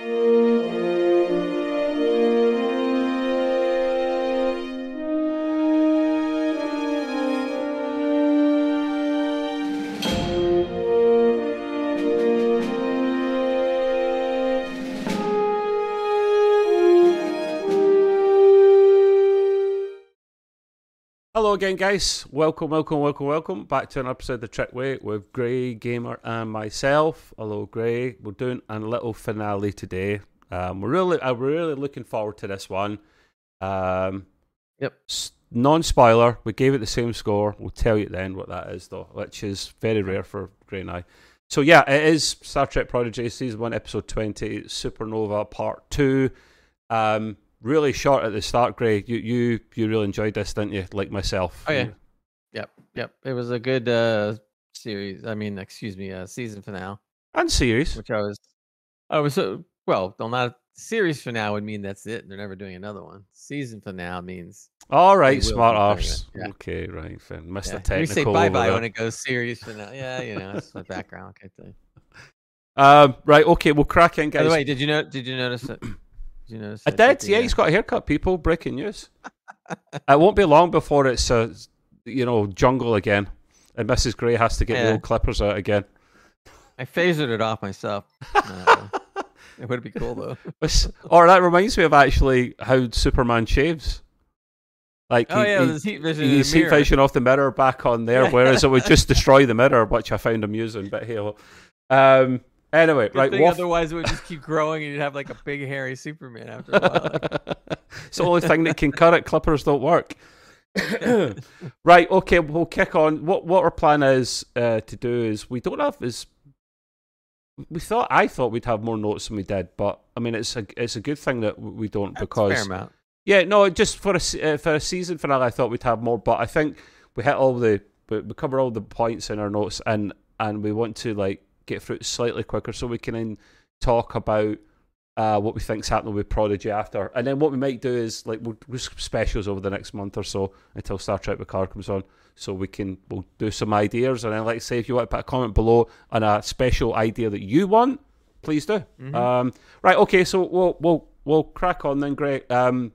Música Hello again, guys. Welcome, welcome, welcome, welcome back to an episode of the Trek Way with Gray Gamer and myself. Hello, Gray. We're doing a little finale today. Um, we're really, I'm really looking forward to this one. Um, Yep. Non spoiler. We gave it the same score. We'll tell you at the end what that is, though, which is very rare for Gray and I. So yeah, it is Star Trek Prodigy season one, episode twenty, Supernova Part Two. Um, really short at the start, Gray. You you you really enjoyed this, didn't you? Like myself. Oh, yeah. Yep, yep. It was a good uh series. I mean, excuse me, uh season finale, And series. which I was, I was so well. Well, not series finale would mean that's it. They're never doing another one. Season finale means All right, smart arse. yeah. Okay, right, fair. Mr. yeah. Technical. You say bye bye when it goes series finale. Yeah, you know, that's my background. Okay, thing. Um, right, okay, we'll crack in, By the way, did you know? Did you notice it? Did you notice? I did. Yeah, he's got a haircut. People breaking news. it won't be long before it's a you know jungle again, and Mrs. Gray has to get the old clippers out again. I phasered it off myself. Uh, it would be cool though. Or that reminds me of actually how Superman shaves. Like Oh he, yeah, he- heat vision. he's heat vision off the mirror back on there, whereas it would just destroy the mirror, which I found amusing. But hey, um, anyway, Good right, thing, Wolf- otherwise it would just keep growing and you'd have like a big hairy Superman after a while. It's the only thing that can cut it. Clippers don't work. right, okay, we'll kick on. What what our plan is uh, to do is we don't have as we thought. I thought we'd have more notes than we did, but I mean, it's a it's a good thing that we don't that's because fair amount. yeah, no, just for a uh, for a season finale, I thought we'd have more, but I think we hit all the we, we cover all the points in our notes, and and we want to like get through it slightly quicker so we can then talk about uh, what we think's happening with Prodigy after, and then what we might do is like we'll do some specials over the next month or so until Star Trek Picard comes on, so we can we'll do some ideas, and then like say if you want to put a comment below on a special idea that you want, please do. Mhm. Um, right, okay, so we'll we'll we'll crack on then. Great. Um,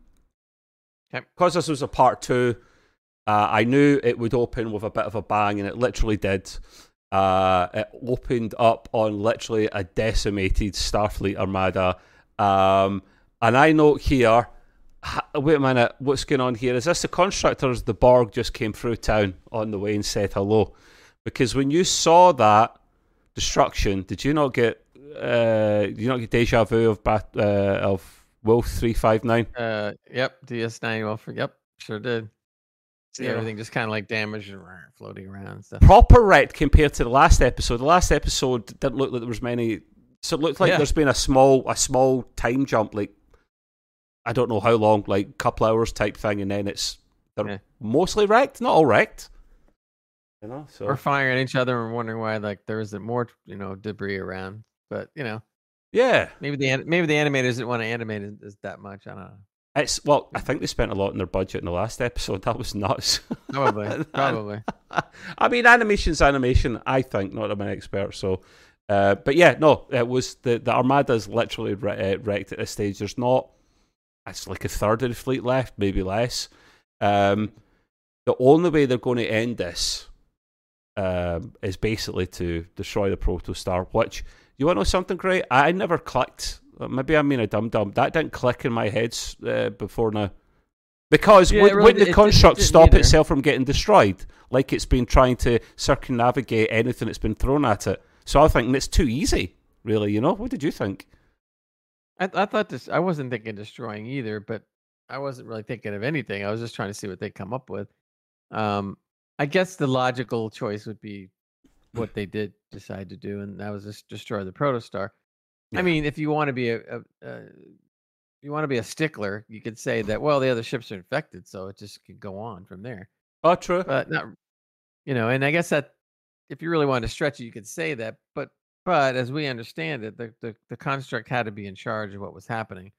Okay. because this was a part two, uh, I knew it would open with a bit of a bang, and it literally did. Uh, it opened up on literally a decimated Starfleet armada. Um, and I note here, wait a minute, what's going on here? Is this the constructors? The Borg just came through town on the way and said hello. Because when you saw that destruction, did you not get, uh, did you not get deja vu of uh, of Wolf three five nine? Uh, yep, DS9. Well, for, yep, sure did. See Yeah. everything just kind of like damaged and floating around and stuff. proper wrecked compared to the last episode. The last episode didn't look like there was many. So it looked like Yeah. there's been a small a small time jump, like I don't know how long, like couple hours type thing, and then it's they're Yeah. mostly wrecked, not all wrecked. You know, so We're firing at each other and wondering why like there isn't more, you know, debris around. But you know, yeah, maybe the maybe the animators didn't want to animate it as that much. I don't know. It's well. I think they spent a lot in their budget in the last episode. That was nuts. Probably, probably. I mean, animation's animation. I think not. I'm an expert, so. Uh, but yeah, no, it was the the Armada's literally wre- uh, wrecked at this stage. There's not. It's like a third of the fleet left, maybe less. Um, the only way they're going to end this um, is basically to destroy the protostar. Which you want to know something great? I never clicked. Maybe I'm being a dum dum. That didn't click in my head uh, before now. Because Yeah, would, really the it did- it construct stop either. itself from getting destroyed, like it's been trying to circumnavigate anything that's been thrown at it? So I think it's too easy, really. You know, what did you think? I, I thought this. I wasn't thinking destroying either, but I wasn't really thinking of anything. I was just trying to see what they come up with. Um, I guess the logical choice would be what they did decide to do, and that was just destroy the protostar. Yeah. I mean, if you want to be a, a, a if you want to be a stickler, you could say that well, the other ships are infected, so it just could go on from there. Oh, true. But not, you know, and I guess that if you really wanted to stretch it, you could say that. But but as we understand it, the the, the construct had to be in charge of what was happening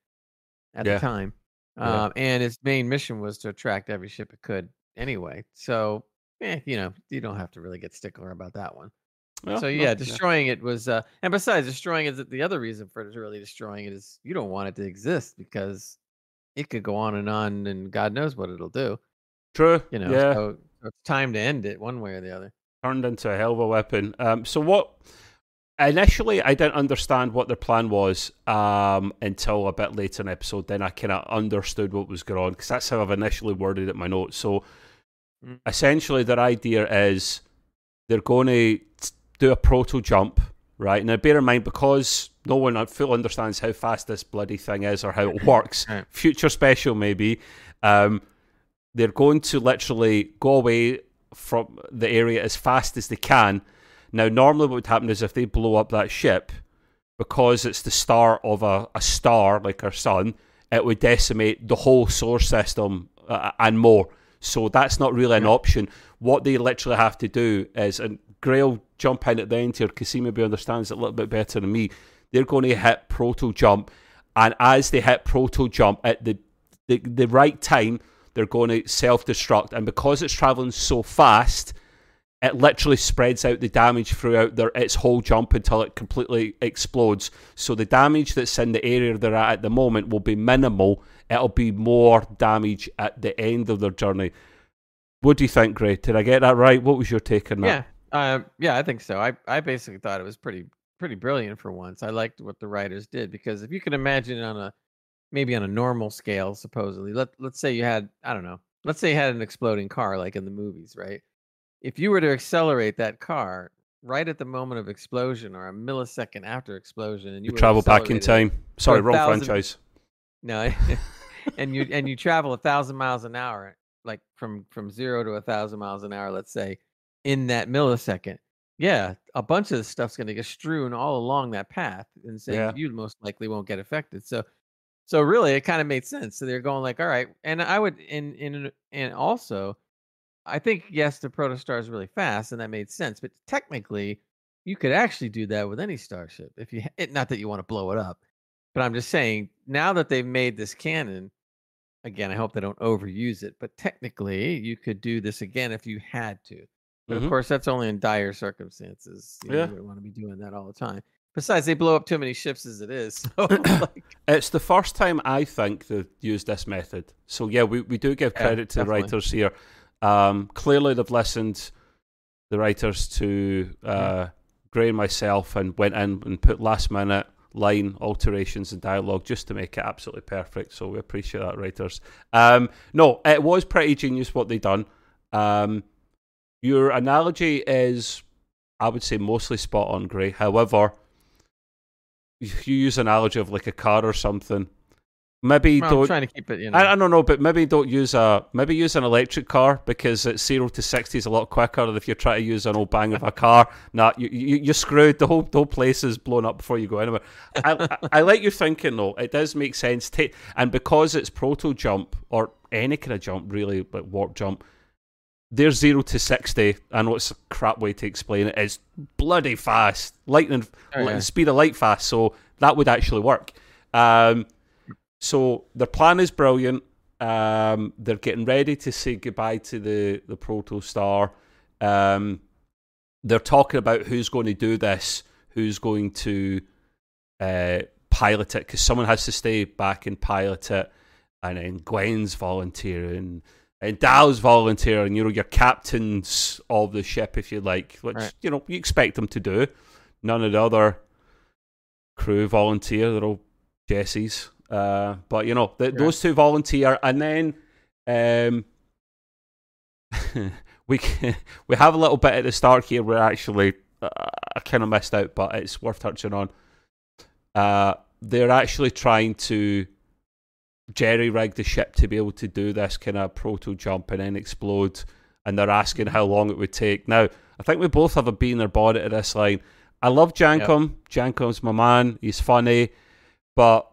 at Yeah. the time, Yeah. um, and its main mission was to attract every ship it could anyway. So, eh, you know, you don't have to really get stickler about that one. Yeah, so no, yeah, destroying it was, uh, and besides destroying it, the other reason for it really destroying it is you don't want it to exist because it could go on and on, and God knows what it'll do. True. You know, yeah. so it's time to end it one way or the other. Turned into a hell of a weapon. Um, so what? Initially, I didn't understand what their plan was um, until a bit later in the episode. Then I kind of understood what was going on because that's how I've initially worded it in my notes. So Mm. essentially, their idea is they're going to do a proto jump, right? Now, bear in mind because no one fully understands how fast this bloody thing is or how it works. Future special, maybe. Um, they're going to literally go away from the area as fast as they can. Now, normally, what would happen is if they blow up that ship, because it's the star of a, a star like our sun, it would decimate the whole solar system uh, and more. So that's not really an option. What they literally have to do is, and Grail jump in at the end here he maybe understands it a little bit better than me. They're going to hit proto jump, and as they hit proto jump at the the, the right time, they're going to self destruct. And because it's traveling so fast, it literally spreads out the damage throughout their its whole jump until it completely explodes. So the damage that's in the area they're at at the moment will be minimal. It'll be more damage at the end of their journey. What do you think, Gray? Did I get that right? What was your take on that? Yeah, uh, yeah, I think so. I, I basically thought it was pretty pretty brilliant for once. I liked what the writers did because if you can imagine on a maybe on a normal scale, supposedly, let let's say you had I don't know, let's say you had an exploding car like in the movies, right? If you were to accelerate that car right at the moment of explosion or a millisecond after explosion, and you You travel back in time. Sorry, wrong thousand- franchise. No, and you and you travel a thousand miles an hour, like from from zero to a thousand miles an hour, let's say, in that millisecond. Yeah, a bunch of this stuff's going to get strewn all along that path, and saying Yeah. you most likely won't get affected. So, so really, it kind of made sense. So they're going like, all right, and I would, in in and also, I think yes, the protostar is really fast, and that made sense. But technically, you could actually do that with any starship if you. It, not that you want to blow it up, but I'm just saying now that they've made this cannon, Again, I hope they don't overuse it, but technically, you could do this again if you had to. But Mhm. of course, that's only in dire circumstances. You, know, Yeah. you wouldn't want to be doing that all the time. Besides, they blow up too many ships as it is. So, like, It's the first time I think they've used this method. So yeah, we, we do give Yeah, credit to definitely. the writers here. Um, clearly, they've listened the writers to uh, Gray and myself and went in and put last minute line alterations and dialogue just to make it absolutely perfect. So we appreciate that, writers. Um, no, it was pretty genius what they done. Um, your analogy is, I would say, mostly spot on, Gray. However, if you use an analogy of like a car or something, maybe well, I'm don't. trying to keep it. You know, I, I don't know, but maybe don't use a maybe use an electric car because it's zero to sixty is a lot quicker than if you try to use an old bang of a car. Nah, you, you you're screwed. The whole the whole place is blown up before you go anywhere. I, I, I like your thinking though. It does make sense. And because it's proto jump or any kind of jump, really, like warp jump, they're zero to sixty. I know it's a crap way to explain it. It's bloody fast, lightning, Oh, yeah. speed of light fast. So that would actually work. Um, so their plan is brilliant. Um, they're getting ready to say goodbye to the the protostar. Um, they're talking about who's going to do this, who's going to uh, pilot it, because someone has to stay back and pilot it. And then Gwen's volunteering, and Dal's volunteering. You know, your captains of the ship, if you like, which Right. you know you expect them to do. None of the other crew volunteer. They're all Jessies. Uh, but you know, th Yeah. those two volunteer, and then um, we we have a little bit at the start here where actually uh, I kind of missed out, but it's worth touching on. Uh, they're actually trying to jerry rigged the ship to be able to do this kind of proto jump and then explode, and they're asking how long it would take. Now, I think we both have a bee in our bonnet at this line. I love Jankom. Jankom's my man. He's funny, but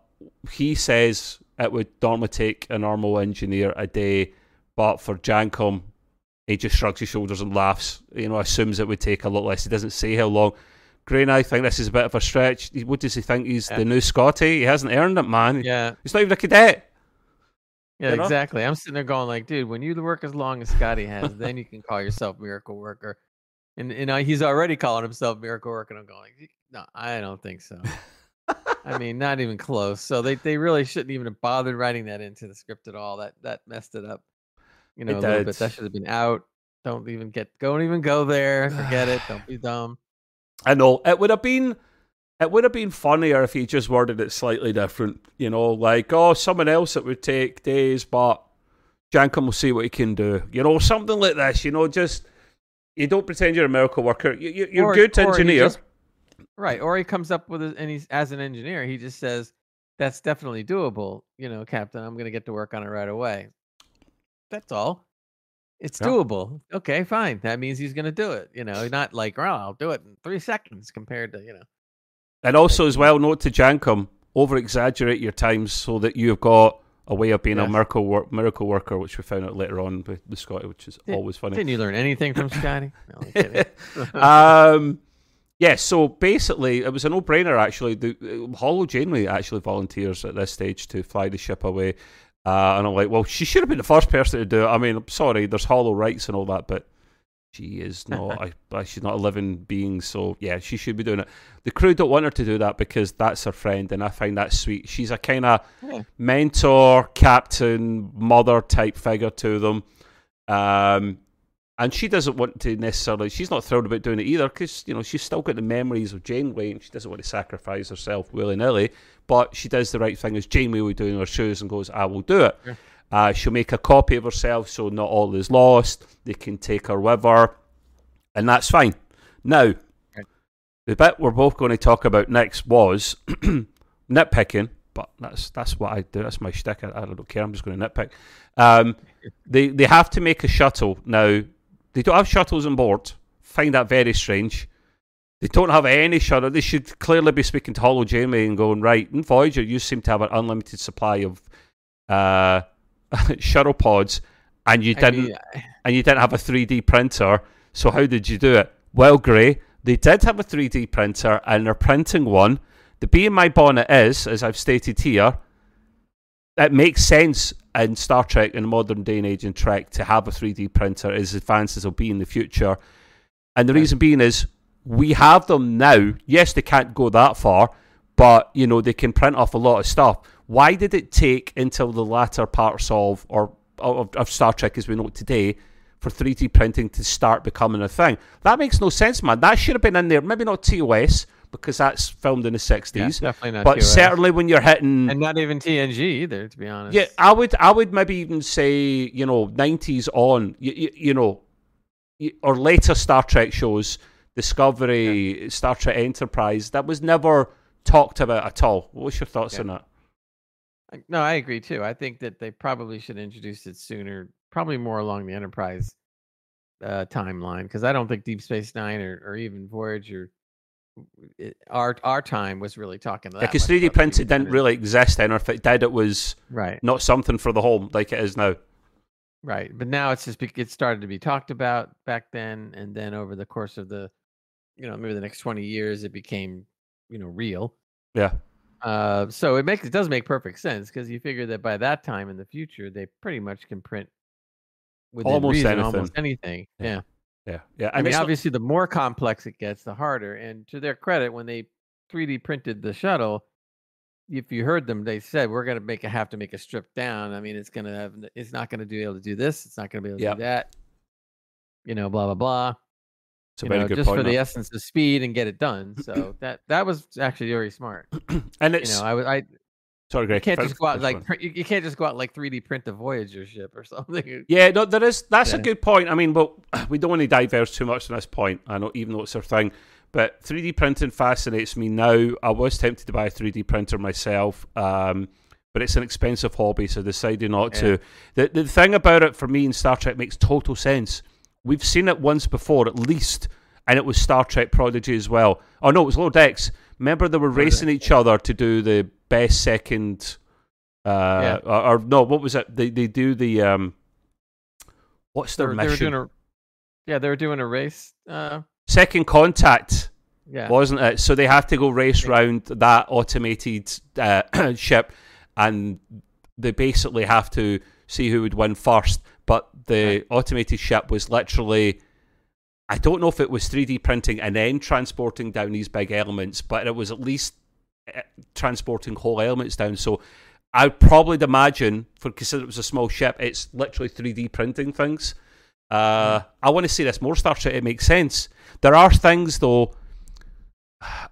he says it would normally take a normal engineer a day, but for Jankom, he just shrugs his shoulders and laughs. You know, assumes it would take a lot less. He doesn't say how long. And I think this is a bit of a stretch. What does he think? He's Yeah. the new Scotty. He hasn't earned it, man. yeah, He's not even a cadet. yeah, you know? exactly. I'm sitting there going like, dude, when you work as long as Scotty has, then you can call yourself miracle worker. And and I- he's already calling himself Miracle Worker. And I'm going, no, I don't think so. I mean, not even close. So they, they really shouldn't even have bothered writing that into the script at all. That that messed it up. You know, It a little did. bit. That should have been out. Don't even get. Don't even go there. Forget it. Don't be dumb. I know it would have been it would have been funnier if he just worded it slightly different. You know, like oh, someone else it would take days, but Jankom will see what he can do. You know, something like this. You know, just you don't pretend you're a miracle worker. You, you, you're Or- good engineer. just- right. Or he comes up with it, and he's as an engineer, he just says, "That's definitely doable." You know, Captain, I'm going to get to work on it right away. That's all. It's Yeah. doable. Okay, fine. That means he's going to do it. You know, not like, "Oh, I'll do it in three seconds," compared to you know. And also, as well, note to Jankom, over exaggerate your times so that you've got a way of being a miracle work, miracle worker, which we found out later on with the Scotty, which is Did- always funny. Didn't you learn anything from Scotty? No, um, yeah, so basically, it was a no-brainer. Actually, the uh, Holo Janeway actually volunteers at this stage to fly the ship away, uh, and I'm like, well, she should have been the first person to do it. I mean, I'm sorry, there's Holo rights and all that, but she is not. I, I- she's not a living being, so yeah, she should be doing it. The crew don't want her to do that because that's her friend, and I find that sweet. She's a kind of Yeah. mentor, captain, mother type figure to them. Um, and she doesn't want to necessarily, she's not thrilled about doing it either because, you know, she's still got the memories of Janeway and she doesn't want to sacrifice herself willy nilly. But she does the right thing as Janeway would do in her shoes and goes, I will do it. Yeah. Uh, she'll make a copy of herself so not all is lost. They can take her with her. And that's fine. Now, the bit we're both going to talk about next was nitpicking, but that's that's what I do. That's my shtick. I, I don't care. I'm just going to nitpick. Um, they they have to make a shuttle now. They don't have shuttles on board. Find that very strange. They don't have any shuttle. They should clearly be speaking to Holo Janeway and going right. In Voyager, you seem to have an unlimited supply of uh, shuttle pods, and you didn't mean, and you didn't have a 3D printer. So how did you do it? Well, Gray, they did have a 3D printer and they're printing one. The B in my bonnet is, as I've stated here, it makes sense in Star Trek in the modern day and age in Trek to have a 3D printer as advanced as it'll be in the future. And the reason being is we have them now. Yes, they can't go that far, but you know they can print off a lot of stuff. Why did it take until the latter parts of or of, of Star Trek as we know it today for 3D printing to start becoming a thing? That makes no sense, man. That should have been in there. Maybe not TOS because that's filmed in the yeah, 60s, definitely not. but TOS. certainly when you're hitting and not even TNG either, to be honest. yeah, I would, I would maybe even say, you know, nineties on, you, you, you know, or later Star Trek shows, Discovery, Star Trek Enterprise, that was never talked about at all. What's your thoughts Yeah. on that? No, I agree too. I think that they probably should introduce it sooner, probably more along the Enterprise uh, timeline, because I don't think Deep Space Nine or, or even Voyager, it, our our time was really talking. that Because much 3D about printing didn't really exist then, or if it did, it was Right, not something for the home like it is now. right. But now it's just it started to be talked about back then, and then over the course of the, you know, maybe the next twenty years, it became, you know, real. Yeah. Uh, so it makes it does make perfect sense because you figure that by that time in the future, they pretty much can print Almost reason, anything. almost anything. Yeah. Yeah. Yeah. Yeah. I mean, it's obviously, the more complex it gets, the harder. And to their credit, when they 3D printed the shuttle, if you heard them, they said we're going to make a have to make a strip down. I mean, it's going to have, it's not going to be able to do this. It's not going to be able to Yep. do that. You know, blah blah blah. it's You very know, just for the essence of speed and get it done. So that that was actually very smart. and You know, I was I sorry, Greg. you can't just go out like one. you, can't just go out like 3D print a Voyager ship or something. Yeah, no, there is. That's a good point. I mean, but we don't want to diverge too much on this point. I know, even though it's our thing, but 3D printing fascinates me now. I was tempted to buy a 3D printer myself, um, but it's an expensive hobby, so I decided not to. The the thing about it for me in Star Trek makes total sense. We've seen it once before, at least, and it was Star Trek Prodigy as well. Oh no, it was Lower Decks. Remember, they were racing each other to do the best second. Uh, Yeah. or, or no, what was it? They they do the um, what's They their they mission? doing a yeah, they were doing a race. Uh, Second contact, yeah, wasn't it? So they have to go race Yeah. round that automated uh, ship, and they basically have to see who would win first. But the Right. automated ship was literally I don't know if it was 3D printing and then transporting down these big elements, but it was at least transporting whole elements down. So I'd probably imagine, for consider it was a small ship, it's literally 3D printing things. Uh, mm. I want to see this more Star Trek. It makes sense. There are things though,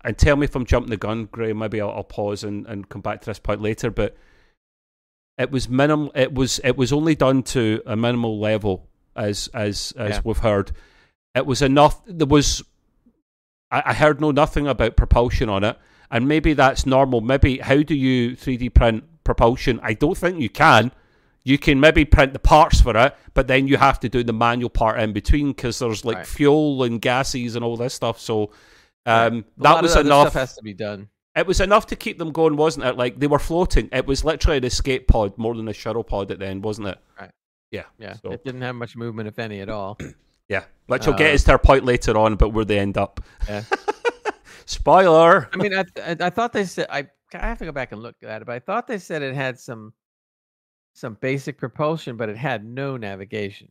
and tell me if I'm jumping the gun, Gray. Maybe I'll, I'll pause and, and come back to this point later. But it was minimal. It was it was only done to a minimal level, as as as yeah. we've heard. It was enough. There was. I, I heard no nothing about propulsion on it, and maybe that's normal. Maybe how do you 3D print propulsion? I don't think you can. You can maybe print the parts for it, but then you have to do the manual part in between because there's like right. fuel and gases and all this stuff. So um, that was enough. has to be done. It was enough to keep them going, wasn't it? Like they were floating. It was literally an escape pod more than a shuttle pod at the end, wasn't it? Right. Yeah. Yeah. So. It didn't have much movement, if any, at all. Yeah, which will uh, get us to our point later on, but where they end up. Yeah. Spoiler. I mean, I, I, I thought they said I I have to go back and look at it, but I thought they said it had some some basic propulsion, but it had no navigation.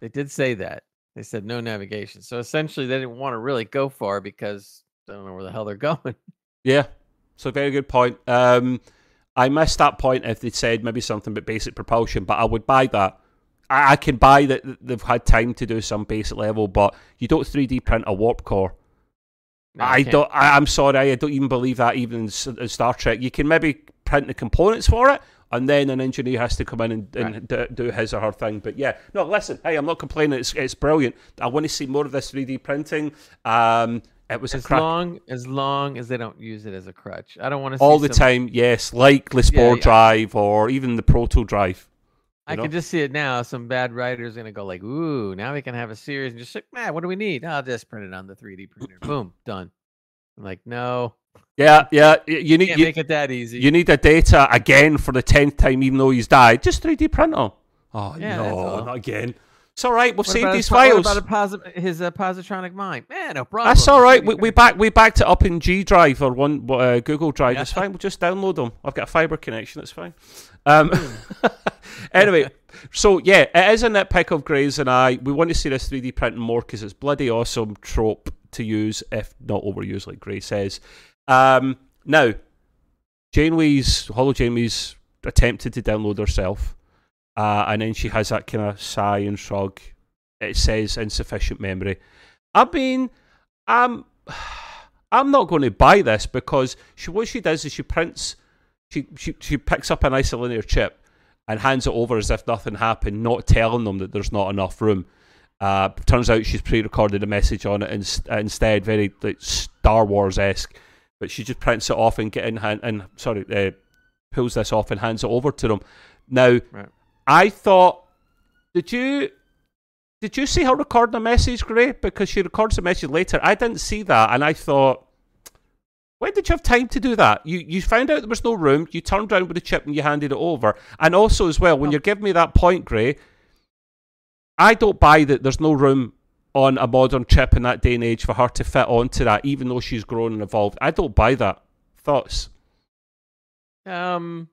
They did say that. They said no navigation. So essentially, they didn't want to really go far because I don't know where the hell they're going. Yeah, so very good point. Um, I missed that point if they said maybe something about basic propulsion, but I would buy that I, I can buy that they've had time to do some basic level, but you don't 3D print a warp core. No, I don't. I, am sorry, I don't even believe that. Even in, in, Star Trek, you can maybe print the components for it, and then an engineer has to come in and, and right. do, do, his or her thing. But yeah, no, listen. Hey, I'm not complaining. It's it's brilliant. I want to see more of this 3D printing. Um, it was as long as long as they don't use it as a crutch. I don't want to all the some... time. Yes, like the Spore yeah, yeah. Drive or even the Proto Drive. I know? can just see it now. Some bad writer's gonna go like, "Ooh, now we can have a series." And just like, man, what do we need? I'll just print it on the 3D printer. Boom, done. I'm like, no. Yeah, yeah. You need you, make it that easy. You need the data again for the tenth time, even though he's died. Just 3D printer. Oh yeah, no, not again. It's all right. We'll save these files. What about posi- his uh, positronic mind? Man, no problem. That's all right. We, we back we backed it up in G Drive or one uh, Google Drive. Yeah. It's fine. We'll just download them. I've got a fiber connection. It's fine. Um, anyway, so yeah, it is a nitpick of Gray's and I. We want to see this 3D printing more because it's bloody awesome trope to use, if not overused, like Gray says. Um, now, Janeway's Holo Janeway's attempted to download herself. Uh, and then she has that kind of sigh and shrug. It says insufficient memory. I mean, I'm, I'm not going to buy this because she, what she does is she prints, she, she, she picks up an isolinear chip and hands it over as if nothing happened, not telling them that there's not enough room. Uh, turns out she's pre-recorded a message on it in, instead, very like Star Wars esque. But she just prints it off and get in hand and sorry, uh, pulls this off and hands it over to them. Now, right. I thought, did you did you see her record the message, Gray? Because she records the message later. I didn't see that, and I thought, when did you have time to do that? You you found out there was no room. You turned around with the chip and you handed it over. And also, as well, when oh. you're giving me that point, Gray, I don't buy that there's no room on a modern chip in that day and age for her to fit onto that, even though she's grown and evolved. I don't buy that. Thoughts? Um,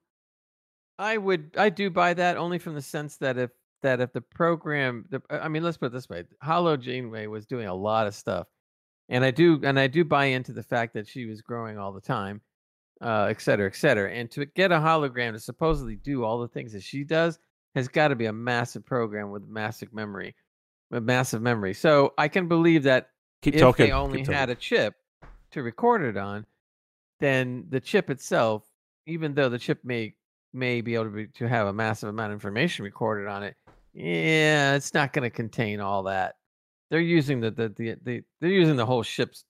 I would I do buy that only from the sense that if that if the program the I mean let's put it this way, Holo Janeway was doing a lot of stuff. And I do and I do buy into the fact that she was growing all the time, uh, et cetera, et cetera. And to get a hologram to supposedly do all the things that she does has got to be a massive program with massive memory. With massive memory. So I can believe that Keep if talking. they only Keep had talking. a chip to record it on, then the chip itself, even though the chip may may be able to, be, to have a massive amount of information recorded on it, yeah, it's not going to contain all that. They're using the, the the, the they're using the whole ship's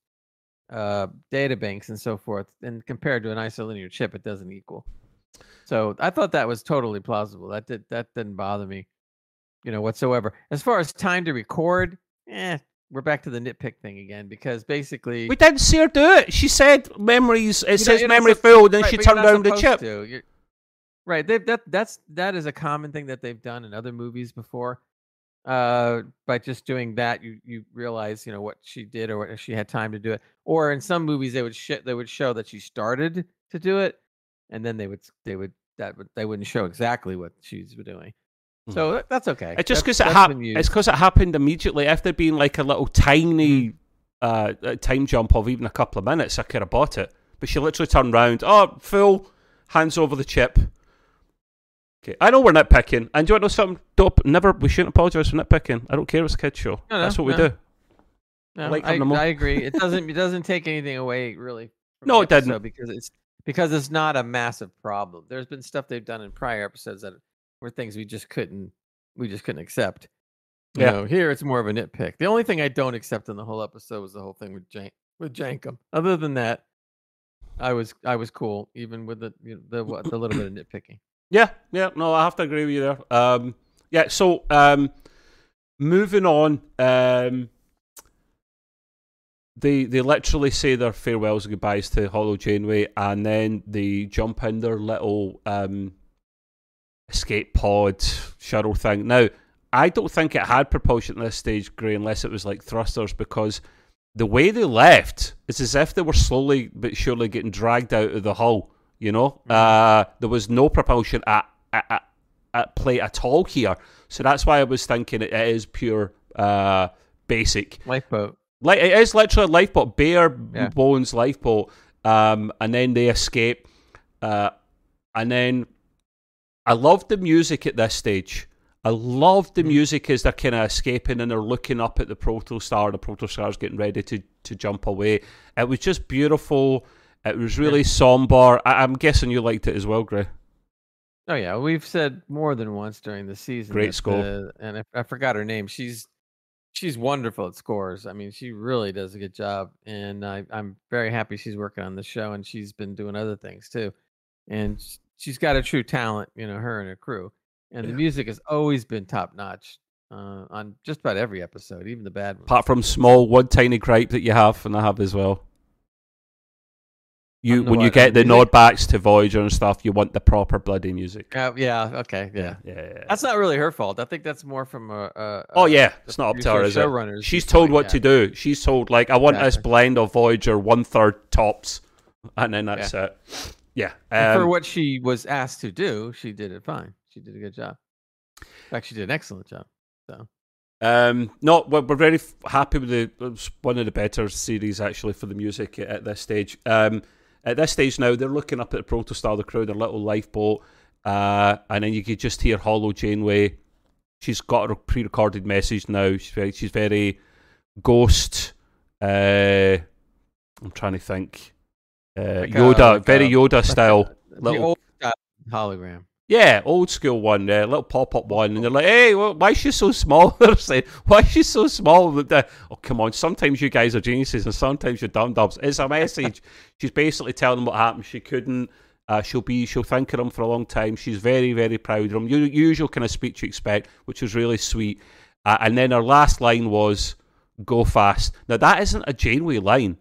uh, data banks and so forth, and compared to an isolinear chip, it doesn't equal. So I thought that was totally plausible. That did that didn't bother me, you know, whatsoever. As far as time to record, eh, we're back to the nitpick thing again because basically we didn't see her do it. She said memories. It says memory filled, and right, she turned down the chip. Right. They've that that's that is a common thing that they've done in other movies before. Uh, by just doing that, you you realize you know what she did or what she had time to do it. Or in some movies, they would sh- they would show that she started to do it, and then they would they would that would they wouldn't show exactly what she's doing. So that- that's okay. It's just because it happened. It's because it happened immediately. after there'd like a little tiny uh, uh, time jump of even a couple of minutes, I could have bought it. But she literally turned round. Oh, full hands over the chip. Okay, I know we're nitpicking, and do you want to know something? Don't never. We shouldn't apologise for nitpicking. I don't care. It's a kids show. No, no, That's what we do. No, like I, having them all. I agree. It doesn't. It doesn't take anything away really. from No, it doesn't. because it's because it's not a massive problem. There's been stuff they've done in prior episodes that were things we just couldn't we just couldn't accept. You Yeah. know, here it's more of a nitpick. The only thing I don't accept in the whole episode was the whole thing with Jank with Jankom. Other than that, I was I was cool even with the you know, the the little bit of nitpicking. Yeah, yeah, no, I have to agree with you there. Um, yeah, so um, moving on, um, they they literally say their farewells and goodbyes to Holo Janeway, and then they jump in their little um, escape pod shuttle thing. Now, I don't think it had propulsion at this stage, Gray, unless it was like thrusters, because the way they left is as if they were slowly but surely getting dragged out of the hull. You know, uh, there was no propulsion at, at, at, play at all here. So that's why I was thinking it, it is pure uh, basic. Lifeboat. Like it is literally a lifeboat, bare Yeah. bones lifeboat. Um, and then they escape. Uh, and then I love the music at this stage. I love the Mhm. music as they're kind of escaping and they're looking up at the protostar. The protostar's getting ready to, to jump away. It was just beautiful. It was really somber. I, I'm guessing you liked it as well, Gray. Oh yeah, we've said more than once during the season. Great score. the- and I, I forgot her name. She's she's wonderful at scores. I mean, she really does a good job, and I, I'm very happy she's working on the show, and she's been doing other things too. And she's got a true talent, you know, her and her crew. And the music has always been top notch uh, on just about every episode, even the bad ones. Apart from small, one tiny gripe that you have, and I have as well. You when you get the music? nod backs to Voyager and stuff, you want the proper bloody music. Uh, yeah. Okay. Yeah. yeah. yeah. That's not really her fault. I think that's more from a. a Oh yeah, the it's not up to her, is it? She's told like, what yeah. to do. She's told like I want this blend of Voyager one third tops, and then that's it. Yeah. And for Um, what she was asked to do, she did it fine. She did a good job. In fact, she did an excellent job. So um, no, we're, we're very f- happy with the. It was one of the better series actually for the music at, at this stage. Um, at this stage now, they're looking up at the Protostar, the crew, their little lifeboat, uh, and then you could just hear Holo Janeway. She's got a pre-recorded message now. She's very, she's very ghost. Uh, I'm trying to think. Uh, Like a- Yoda, like very a- Yoda style. the little- hologram. Yeah, old school one, uh, little pop up one, and they're like, "Hey, wh- why is she so small?" they're saying, "Why is she so small?" Oh, come on! Sometimes you guys are geniuses, and sometimes you're dum dubs. It's a message. She's basically telling them what happened. She couldn't. Uh, she'll be. She'll think of him for a long time. She's very, very proud of him. Usual kind of speech you expect, which was really sweet. Uh, and then her last line was, "Go fast." Now that isn't a Janeway line.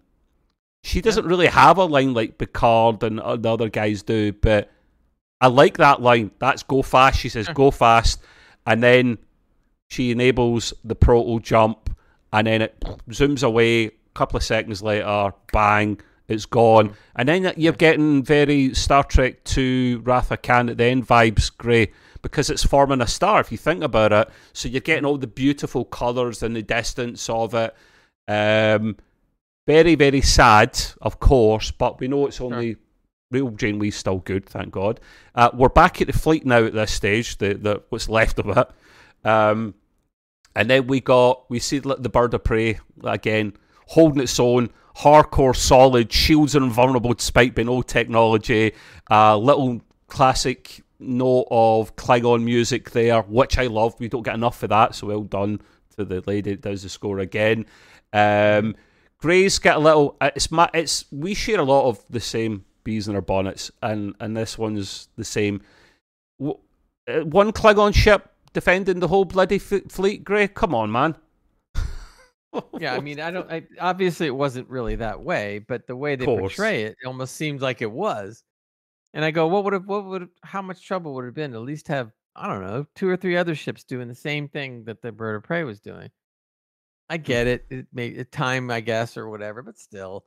She doesn't really have a line like Picard and uh, the other guys do, but I like that line. That's go fast. She says, go fast. And then she enables the proto jump, and then it zooms away. A couple of seconds later, bang, it's gone. And then you're getting very Star Trek 2 Wrath of Khan at the end vibes, Gray, because it's forming a star, if you think about it. So you're getting all the beautiful colours and the distance of it. Um, very, very sad, of course, but we know it's only real Janeway's still good, thank God. Uh, we're back at the fleet now at this stage, the, the what's left of it. Um, and then we got we see the bird of prey again, holding its own, hardcore, solid, shields are invulnerable despite being old technology. Uh, little classic note of Klingon music there, which I love. We don't get enough of that, so well done to the lady that does the score again. Um, Gray's got a little. uh, It's my. It's we share a lot of the same bees in our bonnets, and and this one's the same. W- uh, One Klingon ship defending the whole bloody f- fleet. Gray, come on, man. Yeah, I mean, I don't. I, obviously, it wasn't really that way, but the way they portray it, it almost seems like it was. And I go, what would have, what would, have, how much trouble would it have been to at least have, I don't know, two or three other ships doing the same thing that the bird of prey was doing? I get it. It made it time, I guess, or whatever, but still,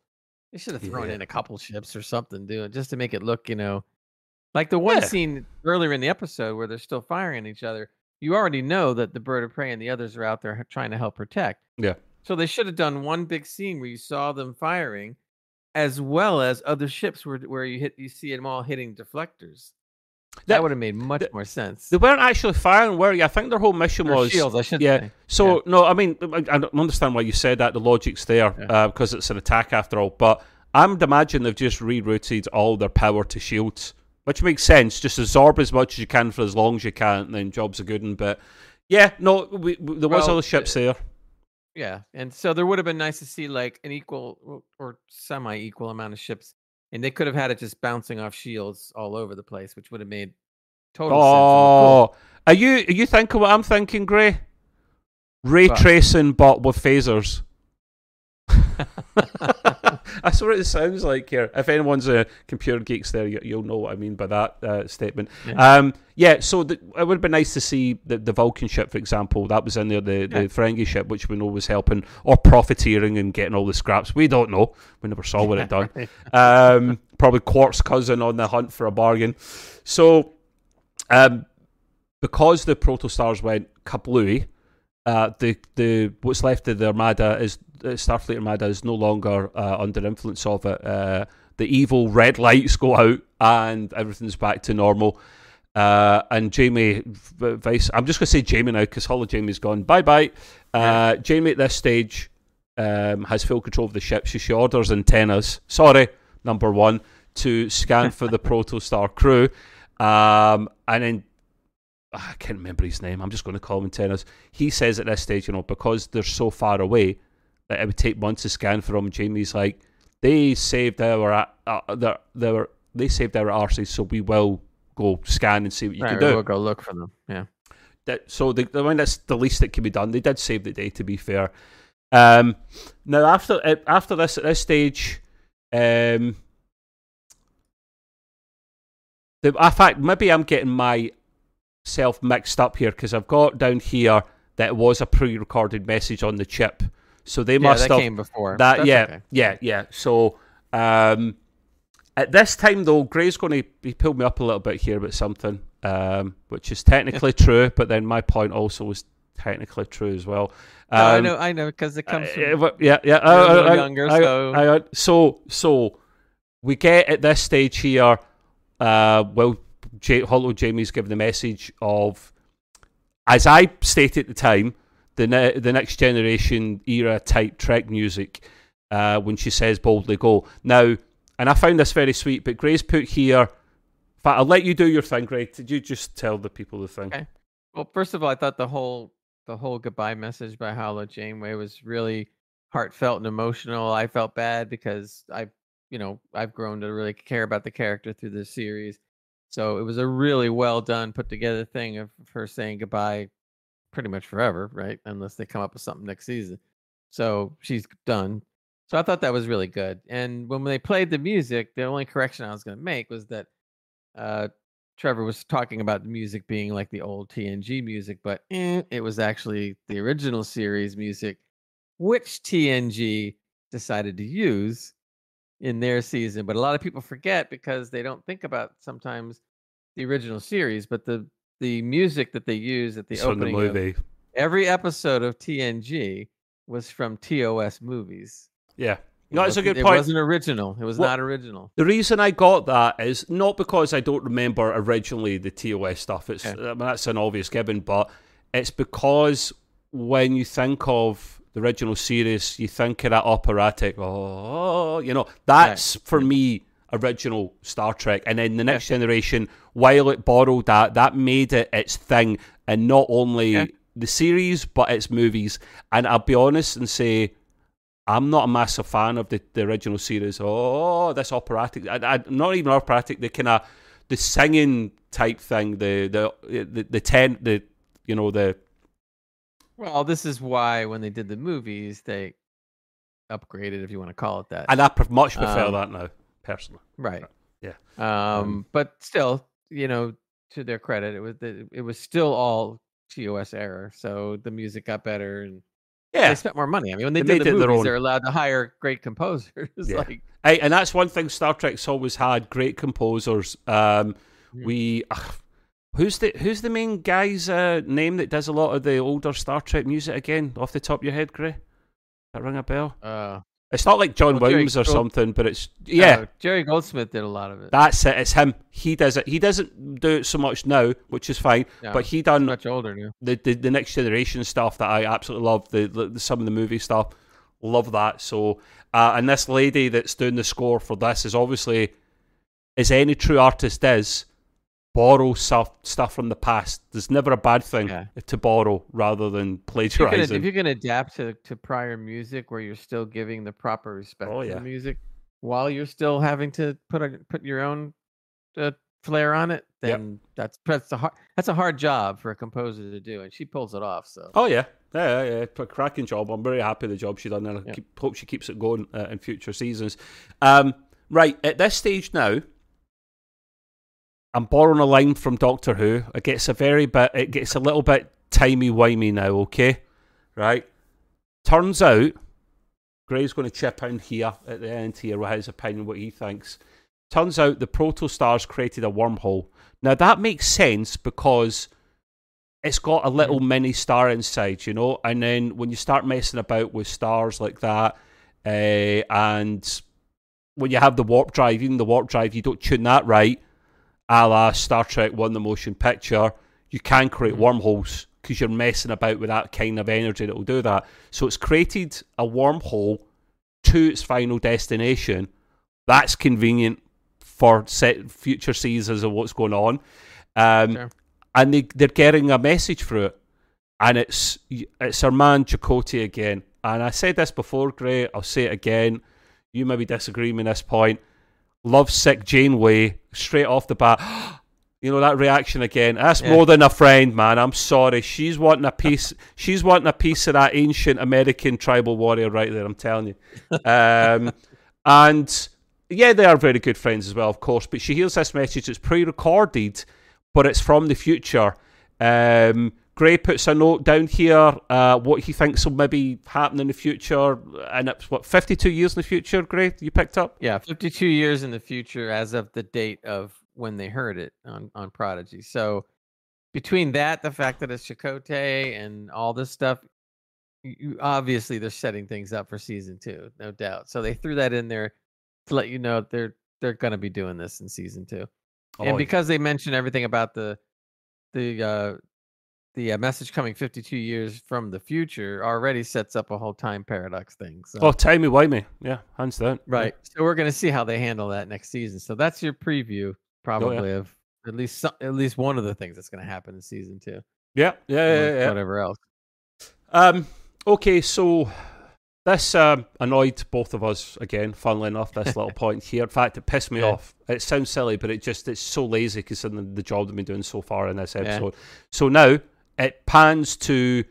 they should have thrown Yeah. in a couple ships or something, doing just to make it look, you know, like the one Yeah. scene earlier in the episode where they're still firing at each other. you already know that the bird of prey and the others are out there trying to help protect. Yeah. So they should have done one big scene where you saw them firing, as well as other ships where where you hit you see them all hitting deflectors. That, That- would have made much that- more sense. They weren't actually firing, were you? I think their whole mission Or was shields, I should yeah. say. So Yeah. no, I mean, I don't understand why you said that. The logic's there Yeah. Uh, because it's an attack after all. But I'm imagine they've just rerouted all their power to shields, which makes sense. Just absorb as much as you can for as long as you can, and then job's are good And But yeah, no, we, we, there was Well, other ships uh, there. Yeah, and so there would have been nice to see like an equal or- or semi-equal amount of ships, and they could have had it just bouncing off shields all over the place, which would have made total sense. Oh, are you are you thinking what I'm thinking, Gray? Ray What? tracing, but with phasers. That's what it sounds like here. If anyone's a computer geeks there, you, you'll know what I mean by that uh, statement. Yeah. Um, yeah, so the, it would be nice to see the, the Vulcan ship, for example. That was in there, the, the Ferengi ship, which we know was helping or profiteering and getting all the scraps. We don't know. We never saw what it done. Um, probably Quark's cousin on the hunt for a bargain. So, um, because the protostars went kablooey, uh, the the what's left of the Armada is uh, Starfleet Armada is no longer uh, under influence of it. Uh, the evil red lights go out and everything's back to normal. Uh, and Jamie Vice, I'm just going to say Jamie now because Holo Janeway's gone. Bye bye. Uh, Jamie at this stage um, has full control of the ship. So she orders antennas. Sorry, number one, to scan for the Protostar crew. Um, and then I can't remember his name. I'm just going to call him antennas. He says at this stage, you know, because they're so far away that it would take months to scan for them. Jamie's like, they saved our uh, their, their they saved our arses, so we will go scan and see what you right, can do. we'll go look for them. Yeah. That, so the, I mean that's the least that can be done. They did save the day, to be fair. Um, now after uh, after this at this stage, um, the in fact maybe I'm getting myself mixed up here because I've got down here that it was a pre-recorded message on the chip, so they Yeah, must that have came before. that That's yeah, okay. yeah, yeah. So um, at this time though, Gray's going to he pulled me up a little bit here about something, um, which is technically true, but then my point also was technically true as well. No, I Um, know, I know, because it comes uh, from. uh, yeah, yeah. Uh, younger, uh, so- uh, so so we get at this stage here. Uh, well, J- Holo Janeway's given the message of, as I stated at the time, the ne- the next generation era type Trek music. Uh, when she says boldly go now, and I found this very sweet. But Gray's put here. In I'll let you do your thing, Gray. Did you just tell the people the thing? Okay. Well, first of all, I thought the whole the whole goodbye message by Holo Janeway was really heartfelt and emotional. I felt bad because I, you know, I've grown to really care about the character through this series. So it was a really well done, put together thing of her saying goodbye pretty much forever, right? Unless they come up with something next season. So she's done. So I thought that was really good. And when they played the music, the only correction I was going to make was that uh, Trevor was talking about the music being like the old TNG music, but eh, it was actually the original series music, which TNG decided to use in their season. But a lot of people forget because they don't think about sometimes the original series, but the the music that they use at the It's from the opening of movie. every episode of TNG was from TOS movies. Yeah. It No, it's a good point. It wasn't original. It was Well, not original. The reason I got that is not because I don't remember originally the TOS stuff. It's Okay. I mean, that's an obvious given, but it's because when you think of the original series, you think of that operatic. Oh, you know, that's for me original Star Trek, and then the next generation, while it borrowed that, that made it its thing, and not only Yeah. the series but its movies. And I'll be honest and say. I'm not a massive fan of the, the original series. Oh, this operatic, I, I, not even operatic. The kind of the singing type thing. The the the the ten. The you know the Well, this is why when they did the movies, they upgraded, if you want to call it that. and I much prefer Um, that now personally. right. Yeah. Um, but still, you know, to their credit, it was the, it was still all TOS error. So the music got better and Yeah, they spent more money. I mean, when they, They did the it their movies, own. they're allowed to hire great composers. Yeah. like, and that's one thing Star Trek's always had: great composers. Um, Mhm. we. ugh, Who's the Who's the main guy's uh, name that does a lot of the older Star Trek music again? Off the top of your head, Gray? That ring a bell? Uh, It's not like John Well, Jerry Williams or Gold- something, but it's yeah. uh, Jerry Goldsmith did a lot of it. That's it. It's him. He does it. He doesn't do it so much now, which is fine. Yeah, but he done much older now. the, the the next generation stuff that I absolutely love. The, the some of the movie stuff, love that. So, uh, and this lady that's doing the score for this is obviously, as any true artist is, borrow stuff stuff from the past. There's never a bad thing Yeah. to borrow rather than If you can, plagiarizing. if you can adapt to, to prior music where you're still giving the proper respect Oh, to yeah. the music while you're still having to put a, put your own uh, flair on it, Yep. then that's that's a hard that's a hard job for a composer to do, and she pulls it off. So Oh yeah, yeah, yeah, yeah. P- cracking job. I'm very happy with the job she done, and I keep, hope she keeps it going uh, in future seasons. Um, right at this stage now, I'm borrowing a line from Doctor Who. It gets a very bit. It gets a little bit timey wimey now. Okay, right. Turns out, Gray's going to chip in here at the end here with his opinion, what he thinks. Turns out the protostars created a wormhole. Now that makes sense because it's got a little mini star inside, you know. And then when you start messing about with stars like that, uh, and when you have the warp drive, even the warp drive, you don't tune that right, a la Star Trek One, the motion picture, you can create Mhm. wormholes because you're messing about with that kind of energy that will do that. So it's created a wormhole to its final destination. That's convenient for set future seasons of what's going on. Um, Sure. and they they're getting a message through it, and it's it's our man Chakotay again. And I said this before, Gray. I'll say it again. You maybe disagree with this point. Love sick Janeway straight off the bat. You know that reaction again. That's Yeah. more than a friend, man. I'm sorry. She's wanting a piece. she's wanting a piece of that ancient American tribal warrior right there. I'm telling you. Um, and yeah, they are very good friends as well, of course. But she hears this message. It's pre-recorded, but it's from the future. Um, Gray puts a note down here. Uh, what he thinks will maybe happen in the future, and it's what 52 years in the future. Gray, you picked up. yeah, 52 years in the future as of the date of when they heard it on on Prodigy. So between that, the fact that it's Chakotay and all this stuff, you, obviously they're setting things up for season two, no doubt. So they threw that in there to let you know they're they're going to be doing this in season two. and Oh, because they mentioned everything about the the uh the uh, message coming 52 years from the future already sets up a whole time paradox thing. So oh, timey wimey. Yeah, hands down. Right. So we're going to see how they handle that next season. So that's your preview, probably of at least some, at least one of the things that's going to happen in season two. Yeah, yeah, yeah. yeah. Whatever else. Um, okay, so this um, annoyed both of us again. Funnily enough, this little point here. In fact, it pissed me Yeah. off. It sounds silly, but it just it's so lazy considering the job they've been doing so far in this Yeah. episode. So now it pans to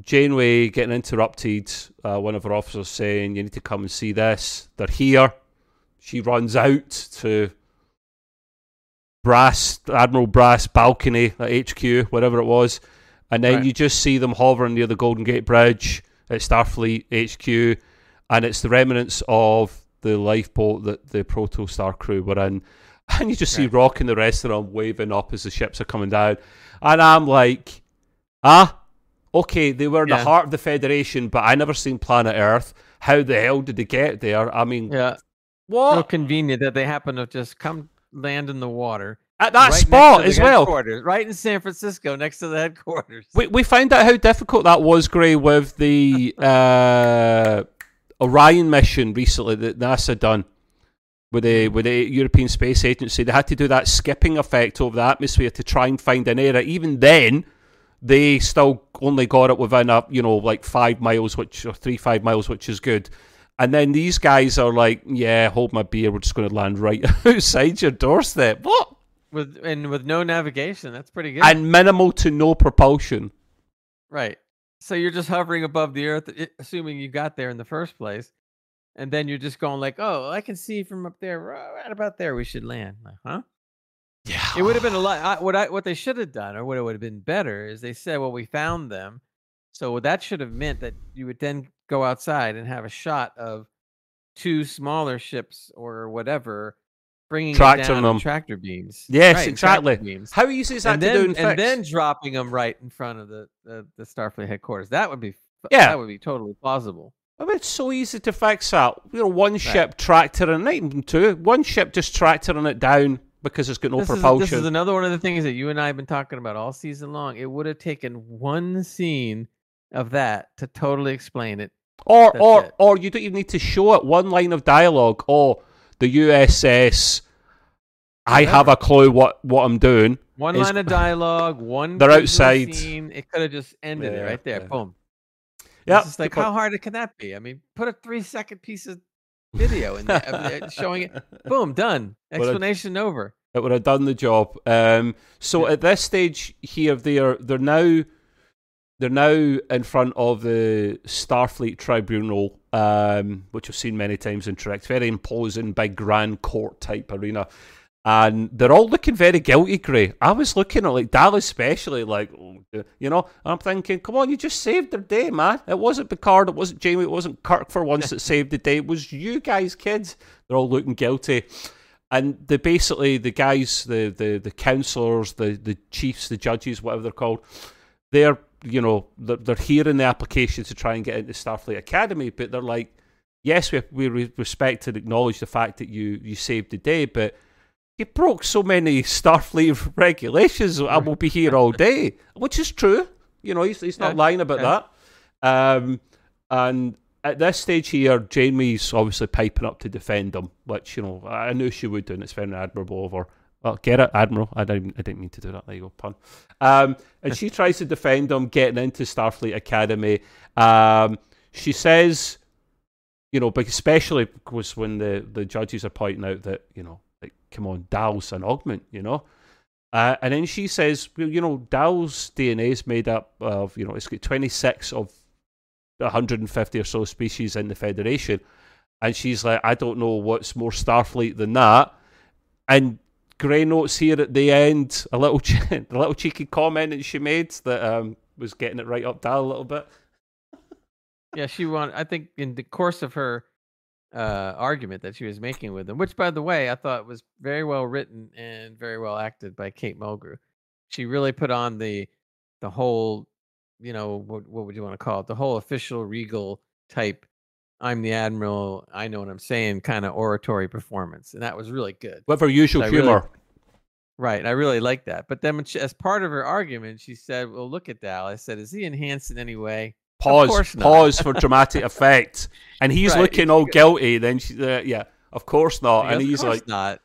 Janeway getting interrupted. Uh, one of her officers saying, "You need to come and see this." They're here. She runs out to Brass Admiral Brass balcony at HQ, whatever it was, and then Right. you just see them hovering near the Golden Gate Bridge at Starfleet HQ, and it's the remnants of the lifeboat that the Protostar crew were in, and you just see Rock and the rest of them waving up as the ships are coming down, and I'm like, ah, okay, they were in the heart of the Federation, but I never seen planet Earth. How the hell did they get there? I mean, Yeah. what So convenient that they happen to just come land in the water at that right spot as well? right in San Francisco, next to the headquarters. We we found out how difficult that was, Gray, with the uh, Orion mission recently that NASA done with the mm. with the European Space Agency. They had to do that skipping effect over the atmosphere to try and find an area. Even then, they still only got it within a you know like five miles, which or three five miles, which is good. And then these guys are like, "Yeah, hold my beer. We're just going to land right outside your doorstep." What? with and with no navigation, that's pretty good. And minimal to no propulsion. Right. So you're just hovering above the earth, assuming you got there in the first place, and then you're just going like, "Oh, I can see from up there, right about there, we should land." Like, huh? Yeah, It would have been a lot. I, what I what they should have done, or what it would have been better, is they said, "Well, we found them," so that should have meant that you would then go outside and have a shot of two smaller ships or whatever bringing down them. tractor beams. Yes, Right, exactly. beams. How easy is that and to then, do and fix? and then dropping them right in front of the, the, the Starfleet headquarters. That would be Yeah. that would be totally plausible. I mean, it's so easy to fix that. You know, one ship tractoring, not even two, one ship just tractoring it down because it's got no this, is, propulsion. this is another one of the things that you and I have been talking about all season long. It would have taken one scene of that to totally explain it. Or, That's or, it. or you don't even need to show it. One line of dialogue. Oh, the USS. I have a clue what, what I'm doing. One Is- line of dialogue, one They're outside. Scene, it could have just ended it right there. yeah. Boom. Yeah, It's like how hard can that be? I mean, put a three second piece of video in there showing it. Boom, done. Well, Explanation over. it would have done the job. Um, so Yeah. at this stage here, they are they're now they're now in front of the Starfleet Tribunal, um, which we've seen many times in Trek. Very imposing, big grand court type arena. And they're all looking very guilty, Gray. I was looking at like Dallas, especially, like you know. I'm thinking, come on, you just saved their day, man. It wasn't Picard, it wasn't Jamie, it wasn't Kirk for once that saved the day. It was you guys, kids. They're all looking guilty and the basically the guys, the the the counselors, the the chiefs, the judges, whatever they're called, they're you know they're, they're hearing the application to try and get into Starfleet Academy, but they're like, yes, we we respect and acknowledge the fact that you you saved the day, but you broke so many Starfleet regulations. I will be here all day, which is true. You know, he's he's not Yeah, lying about yeah. that. Um, and at this stage here, Jamie's obviously piping up to defend him, which you know I knew she would do, and it's very admirable of her. Well, get it, Admiral. I didn't, I didn't mean to do that. There you go, pun. Um, and she tries to defend him getting into Starfleet Academy. Um, she says, you know, but especially because when the, the judges are pointing out that, you know, come on, Dal's an augment, you know. Uh, and then she says, well, you know, Dal's DNA is made up of, you know, it's got 26 of 150 or so species in the Federation. And she's like, I don't know what's more Starfleet than that. And Gray notes here at the end a little, a little cheeky comment that she made that um, was getting it right up Dal a little bit. Yeah, she wanted. I think in the course of her uh, argument that she was making with him, which by the way I thought was very well written and very well acted by Kate Mulgrew. She really put on the the whole, you know, what what would you want to call it? The whole official regal type. I'm the admiral. I know what I'm saying. Kind of oratory performance, and that was really good. With her usual I really-. Right, I really like that. But then, she, as part of her argument, she said, "Well, look at Dal." I said, "Is he enhanced in any way?" Pause, pause for dramatic effect. And he's Right, looking all good. guilty. Then she, uh, yeah, of course not. He and he's "Of course like, not.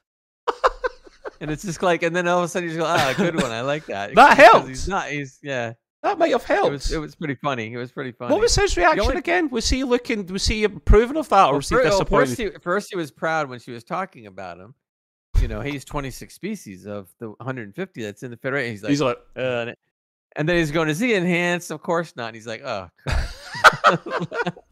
and it's just like, and then all of a sudden you just go, ah, good one. I like that. That Because helped. He's not. He's yeah. that might have helped. It was it was pretty funny. It was pretty funny. what was his reaction only- again? Was he looking? Was he approving of that, or Well, was he fir- well, disappointed? first, he, first he was proud when she was talking about him. You know, he's 26 species of the 150 that's in the Federation. He's like, he's like, uh, and- then he's going, is he enhanced? Of course not. And he's like, oh,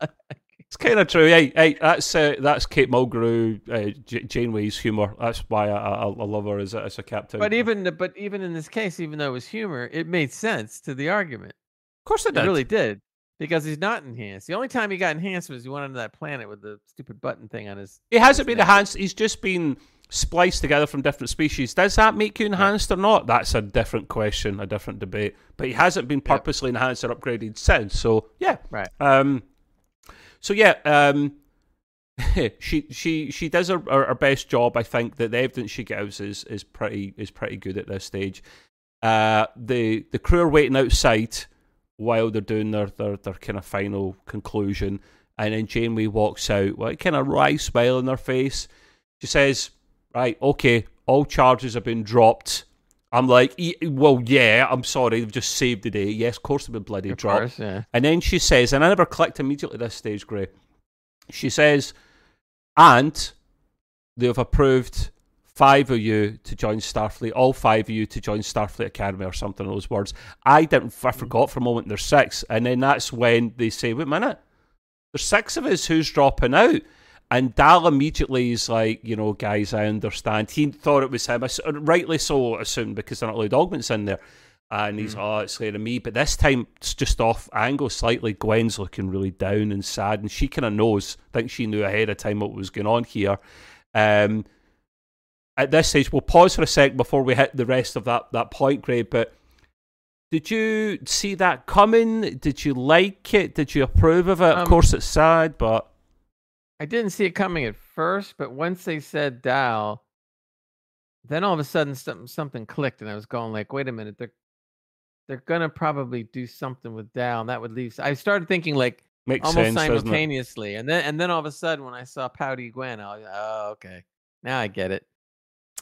it's kind of true. Hey, hey, that's uh, that's Kate Mulgrew, uh, J- Janeway's humour. That's why I, I, I love her as a, as a captain. but even but even in this case, even though it was humor, it made sense to the argument. of course, it It did. really did. Because he's not enhanced. The only time he got enhanced was he went onto that planet with the stupid button thing on his. He hasn't his been neck. enhanced. He's just been spliced together from different species. Does that make you enhanced or not? That's a different question, a different debate. But he hasn't been purposely enhanced or upgraded since. So yeah, Right. Um, so yeah, um, she she she does her, her, her best job. I think that the evidence she gives is is pretty is pretty good at this stage. Uh, the the crew are waiting outside while they're doing their their, their kind of final conclusion, and then Janeway walks out with a kind of wry smile on her face. She says, "Right, okay, all charges have been dropped." I'm like, "E- well, yeah, I'm sorry, they've just saved the day. Yes, of course they've been bloody Of dropped. course, yeah. And then she says, and I never clicked immediately this stage, Gray. She says, and they have approved five of you to join Starfleet, all five of you to join Starfleet Academy or something those words. I didn't, I hmm. forgot for a moment there's six. And then that's when they say, wait a minute, there's six of us who's dropping out. And Dal immediately is like, you know, guys, I understand. He thought it was him, I s- rightly so, assumed because they're not allowed augments in there. And he's, oh, it's scaring me. But this time, it's just off angle slightly. Gwen's looking really down and sad. And she kind of knows, I think she knew ahead of time what was going on here. Um, at this stage, we'll pause for a sec before we hit the rest of that, that point, Gray. But did you see that coming? Did you like it? Did you approve of it? Um, of course, it's sad, but I didn't see it coming at first, but once they said Dal, then all of a sudden something something clicked, and I was going like, "Wait a minute, they're they're gonna probably do something with Dal." And that would leave. I started thinking like makes almost sense, simultaneously, and then and then all of a sudden when I saw Pouty Gwen, I was oh okay, now I get it.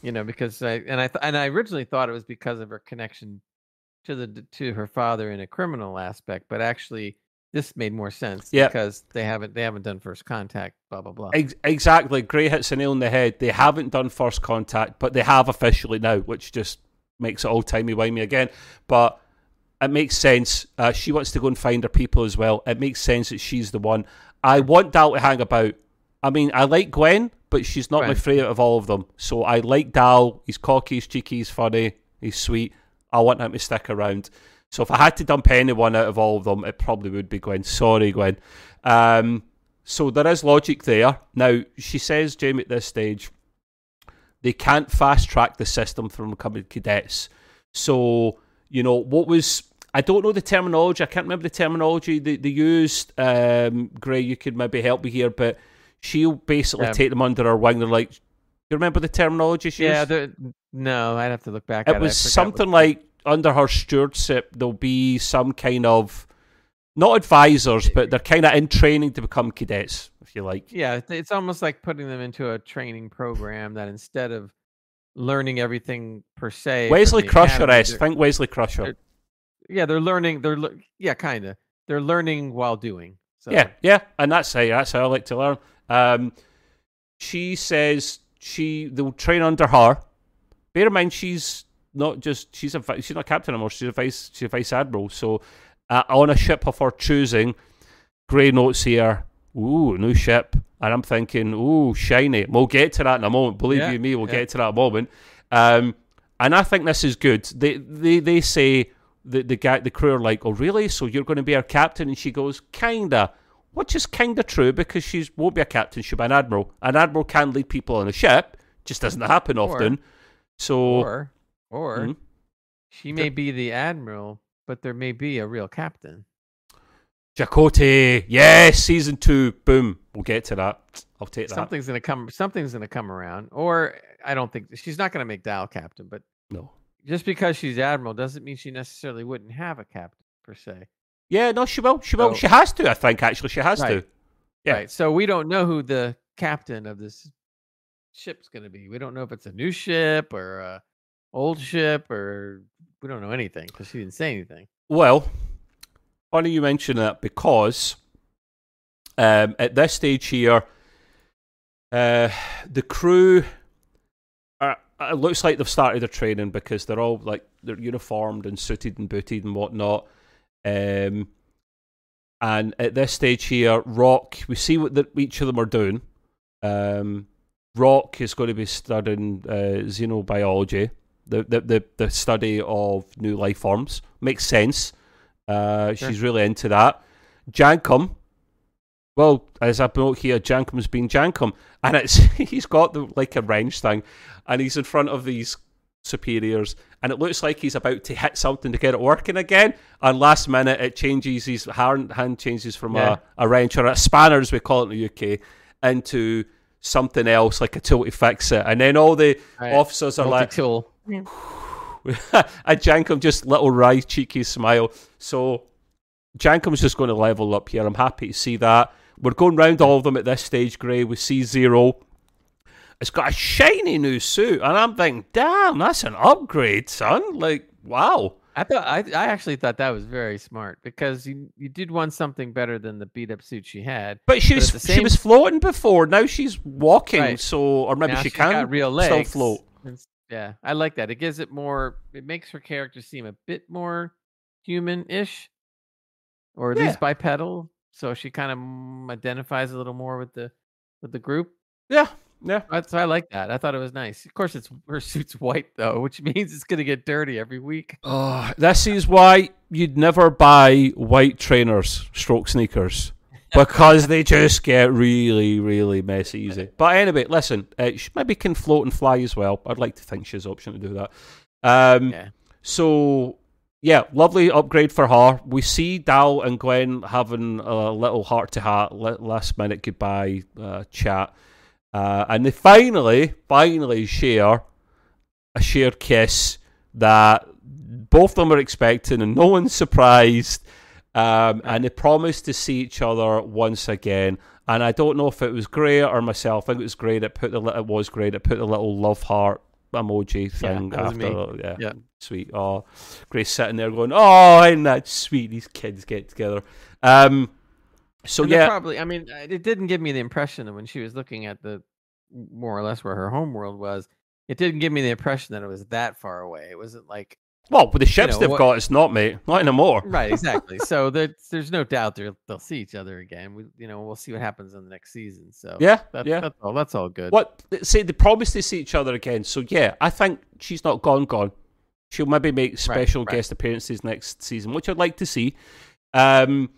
You know, because I and I th- and I originally thought it was because of her connection to the to her father in a criminal aspect, but actually this made more sense Yeah. because they haven't they haven't done first contact. Blah blah blah. Ex- exactly. Gray hits the nail on the head. They haven't done first contact, but they have officially now, which just makes it all timey wimey again. But it makes sense. Uh, she wants to go and find her people as well. It makes sense that she's the one. I want Dal to hang about. I mean, I like Gwen, but she's not my favourite of all of them. So I like Dal. He's cocky, he's cheeky, he's funny, he's sweet. I want him to stick around. So if I had to dump anyone out of all of them, it probably would be Gwen. Sorry, Gwen. Um, so there is logic there. Now, she says, Jamie, at this stage, they can't fast track the system from becoming cadets. So, you know, what was. I don't know the terminology. I can't remember the terminology they, they used. Um, Gray, you could maybe help me here, but she'll basically take them under her wing. They're like, Do you remember the terminology she Yeah, used? no, I'd have to look back. at it was I forgot something like under her stewardship there'll be some kind of not advisors but they're kind of in training to become cadets if you like Yeah, it's- almost like putting them into a training program that instead of learning everything per se. wesley crusher academy, think wesley crusher they're- Yeah, they're learning. They're yeah, kind of. They're learning while doing. So, yeah yeah and that's how that's how i like to learn um she says she they'll train under her bear in mind she's not just she's a she's not a captain anymore she's a vice she's a vice admiral. So uh, on a ship of her choosing Gray notes here. Ooh new ship. And i'm thinking ooh shiny. We'll get to that in a moment. Believe Yeah, you me we'll yeah. get to that moment. Um and i think this is good. They they they say the the guy the crew are like oh really? So you're going to be our captain? And she goes kinda. Which is kinda true because she won't be a captain she'll be an admiral. An admiral can lead people on a ship just doesn't happen Or- often. So Or, or Mhm. she may be the admiral, but there may be a real captain. Chakotay, yes, season two, boom. We'll get to that. I'll take that. Something's gonna come. Something's gonna come around. Or I don't think she's not gonna make Dal captain, but No. just because she's admiral doesn't mean she necessarily wouldn't have a captain per se. Yeah, no, she will. She will. So- she has to. I think actually, she has Right. to. Yeah. Right. So we don't know who the captain of this ship's going to be. We don't know if it's a new ship or a old ship or we don't know anything because she didn't say anything. Well, funny you mention that because um, at this stage here, uh, the crew. Are, it looks like they've started their training because they're all like they're uniformed and suited and booted and whatnot. Um, and at this stage here, Rock, we see what the, each of them are doing. Um, Rock is going to be studying uh, xenobiology, the, the, the, the study of new life forms. Makes sense. Uh, Sure. She's really into that. Jankom, well, as I note here, Jankom's been Jankom, and it's he's got the like a wrench thing, and he's in front of these superiors, and it looks like he's about to hit something to get it working again. And last minute, it changes. His hand hand changes from Yeah. a, a wrench or a spanner, as we call it in the UK, into something else like a tool to fix it. And then all the Right. officers are like, Multi-tool. and Jankom just little wry, cheeky smile. So Jankom's just going to level up here. I'm happy to see that. We're going round all of them at this stage, Gray. We see Zero. It's got a shiny new suit, and I'm thinking, damn, that's an upgrade, son. Like, wow. I thought I, I actually thought that was very smart because you you did want something better than the beat up suit she had. But she But was at the she was floating before. Now she's walking, Right. so or maybe Now she she's can got real still legs. float. Yeah, I like that. It gives it more. It makes her character seem a bit more human-ish, or at Yeah. least bipedal. So she kind of identifies a little more with the with the group. Yeah, yeah. So I like that. I thought it was nice. Of course, it's her suit's white though, which means it's gonna get dirty every week. Oh, this is why you'd never buy white trainers, stroke sneakers. because they just get really, really messy easy. But anyway, listen, uh, she maybe can float and fly as well. I'd like to think she has option to do that. Um, Yeah. So yeah, lovely upgrade for her. We see Dal and Gwen having a little heart to heart, last minute goodbye uh, chat, uh, and they finally, finally share a shared kiss that both of them are expecting, and no one's surprised. Um, and they promised to see each other once again. And I don't know if it was Gray or myself. I think it was Gray that put the it was Gray that put the little love heart emoji thing was after. Yeah, Yeah. sweet. Oh, Gray's sitting there going, "Oh, isn't that sweet? These kids get together." Um, so And yeah, probably. I mean, it didn't give me the impression that when she was looking at the more or less where her home world was, it didn't give me the impression that it was that far away. It wasn't like well, with the ships know, they've what- got, it's not, mate. Not anymore. right, exactly. so there's there's no doubt they'll they'll see each other again. We, you know, we'll see what happens in the next season. So Yeah, that's, yeah. that's all. That's all good. What say they promise to see each other again? So yeah, I think she's not gone. Gone. She'll maybe make special right. guest appearances next season, which I'd like to see. Um,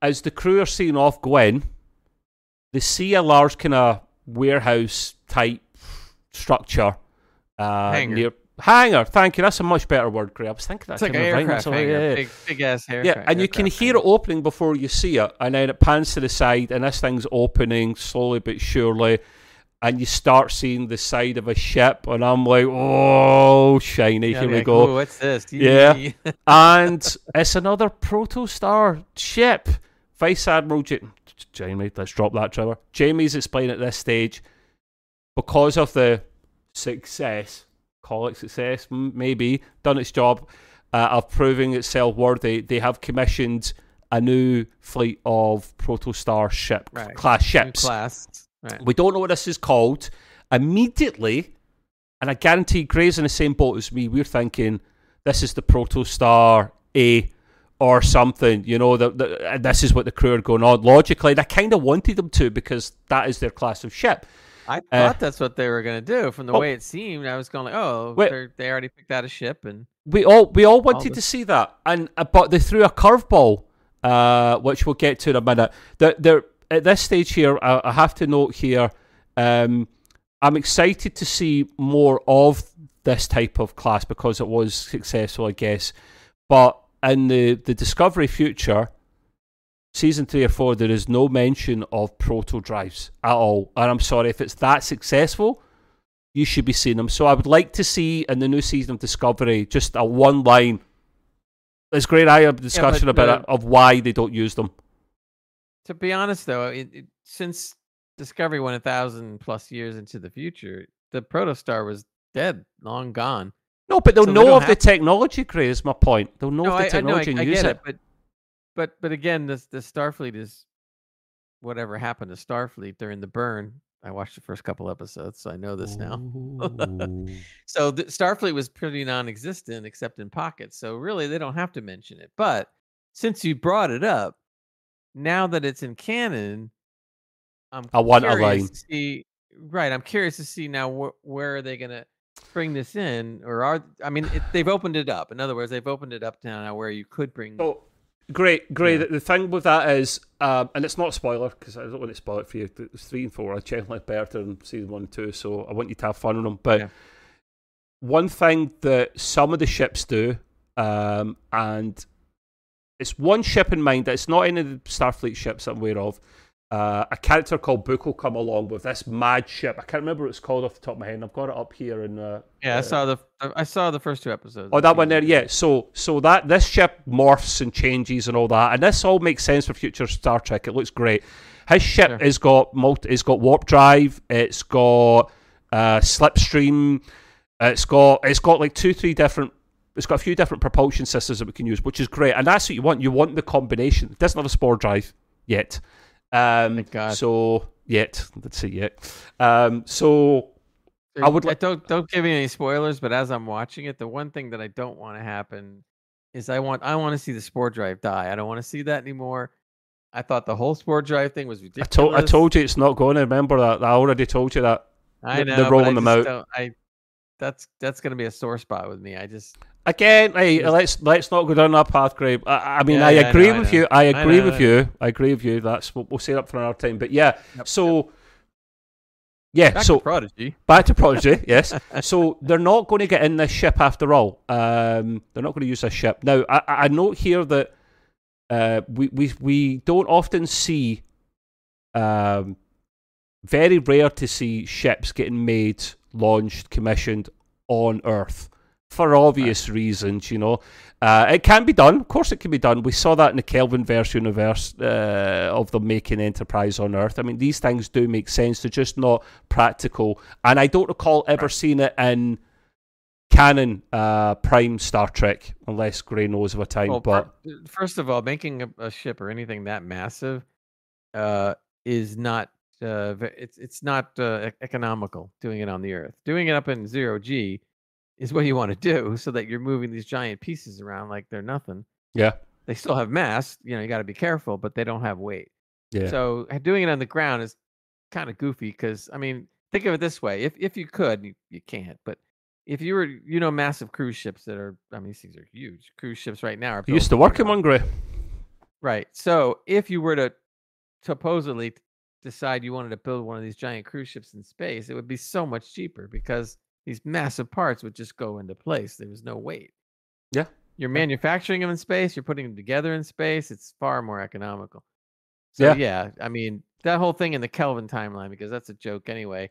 as the crew are seeing off Gwen, they see a large kind of warehouse type structure uh, near hangar. Thank you. That's a much better word, Gray. I was thinking that. It's like an kind of right, aircraft that's hangar, yeah, yeah. big big ass aircraft. Yeah, and you can aircraft hear hangar. it opening before you see it, and then it pans to the side, and this thing's opening slowly but surely, and you start seeing the side of a ship, and I'm like, oh, shiny, Yeah, here we like, go. What's this? Yeah. And it's another Protostar ship. Vice Admiral J- Jamie, let's drop that, Trevor. Jamie's explaining at this stage because of the success, call it success, maybe, done its job uh, of proving itself worthy, they have commissioned a new fleet of Protostar ship Right. class New ships. class. Right. We don't know what this is called. Immediately, and I guarantee Gray's in the same boat as me, we're thinking this is the Protostar A or something, you know, that the, this is what the crew are going on. Logically, and I kind of wanted them to because that is their class of ship. I Uh, thought that's what they were going to do. From the oh. way it seemed, I was going like, oh, they're, already picked out a ship, and We all we all wanted the- to see that, and uh, but they threw a curveball, uh, which we'll get to in a minute. They're, they're at this stage here. I, I have to note here. Um, I'm excited to see more of this type of class because it was successful, I guess. But in the the Discovery future, season three or four, there is no mention of proto drives at all. And I'm sorry if it's that successful you should be seeing them. So I would like to see in the new season of Discovery just a one line. There's great. I have a discussion about the- it of why they don't use them. to be honest, though, it, it, since Discovery went a thousand plus years into the future, the Protostar was dead, long gone. No, but they'll So know of the technology. Gray is my point. They'll know no, of the I, I know, I, technology and use it. it, but but but again, this the Starfleet is whatever happened to Starfleet during the burn. I watched the first couple episodes, so I know this now. So the Starfleet was pretty non-existent except in pockets. So really, they don't have to mention it. But since you brought it up, now that it's in canon, I'm I want curious to see. Right, I'm curious to see now wh- where are they going to bring this in, or are I mean, it, they've opened it up. In other words, they've opened it up to now where you could bring. So great, great. Yeah. The, thing with that is, um, and it's not a spoiler because I don't want to spoil it for you. It's three and four. I generally better than season one and two, so I want you to have fun on them. But Yeah. one thing that some of the ships do, um, and it's one ship in mind. It's not any of the Starfleet ships I'm aware of. Uh, a character called Book will come along with this mad ship. I can't remember what it's called off the top of my head. I've got it up here in uh, yeah, I uh, saw the I saw the first two episodes. Oh, that one there, yeah. So, so that this ship morphs and changes and all that, and this all makes sense for future Star Trek. It looks great. His ship Sure. has got multi, it's got warp drive, it's got uh, slipstream, it's got it's got like two, three different. It's got a few different propulsion systems that we can use, which is great, and that's what you want. You want the combination. It doesn't have a spore drive yet. Um, Thank God. So yet, let's see yet. Um, so I would like- don't don't give me any spoilers, but as I'm watching it, the one thing that I don't want to happen is I want I want to see the spore drive die. I don't want to see that anymore. I thought the whole spore drive thing was I ridiculous. told I told you it's not going. to Remember that. I already told you that. I they're- know, they're but rolling I them out. I that's that's gonna be a sore spot with me. I just again, hey, let's let's not go down that path, Graham. I, I mean, Yeah, I yeah, I agree know, I with know. you. I I agree know, with you. I agree with you. That's what we'll say up for another time. But yeah, Yep, so yeah, Back so to Prodigy. back to Prodigy. yes, so they're not going to get in this ship after all. Um, they're not going to use this ship now. I, I I note here that uh, we we we don't often see. Um, very rare to see ships getting made, launched, commissioned on Earth for obvious reasons. You know, uh, it can be done. Of course, it can be done. We saw that in the Kelvin verse universe uh, of them making Enterprise on Earth. I mean, these things do make sense. They're just not practical, and I don't recall ever seeing it in canon uh, Prime Star Trek, unless Gray knows of a time. Well, but first of all, making a, a ship or anything that massive uh, is not uh, it's it's not uh, economical doing it on the Earth. Doing it up in zero g is what you want to do, so that you're moving these giant pieces around like they're nothing. yeah, They still have mass, you know. You got to be careful, but they don't have weight. yeah, So doing it on the ground is kind of goofy because I mean, think of it this way: if if you could, you, you can't, but if you were, you know, massive cruise ships that are, I mean, these things are huge. Cruise ships right now are. Used to work in Gray. Right. So if you were to supposedly decide you wanted to build one of these giant cruise ships in space, it would be so much cheaper because these massive parts would just go into place. There was no weight. Yeah. You're manufacturing them in space, you're putting them together in space. It's far more economical. So Yeah. yeah, I mean, that whole thing in the Kelvin timeline, because that's a joke anyway.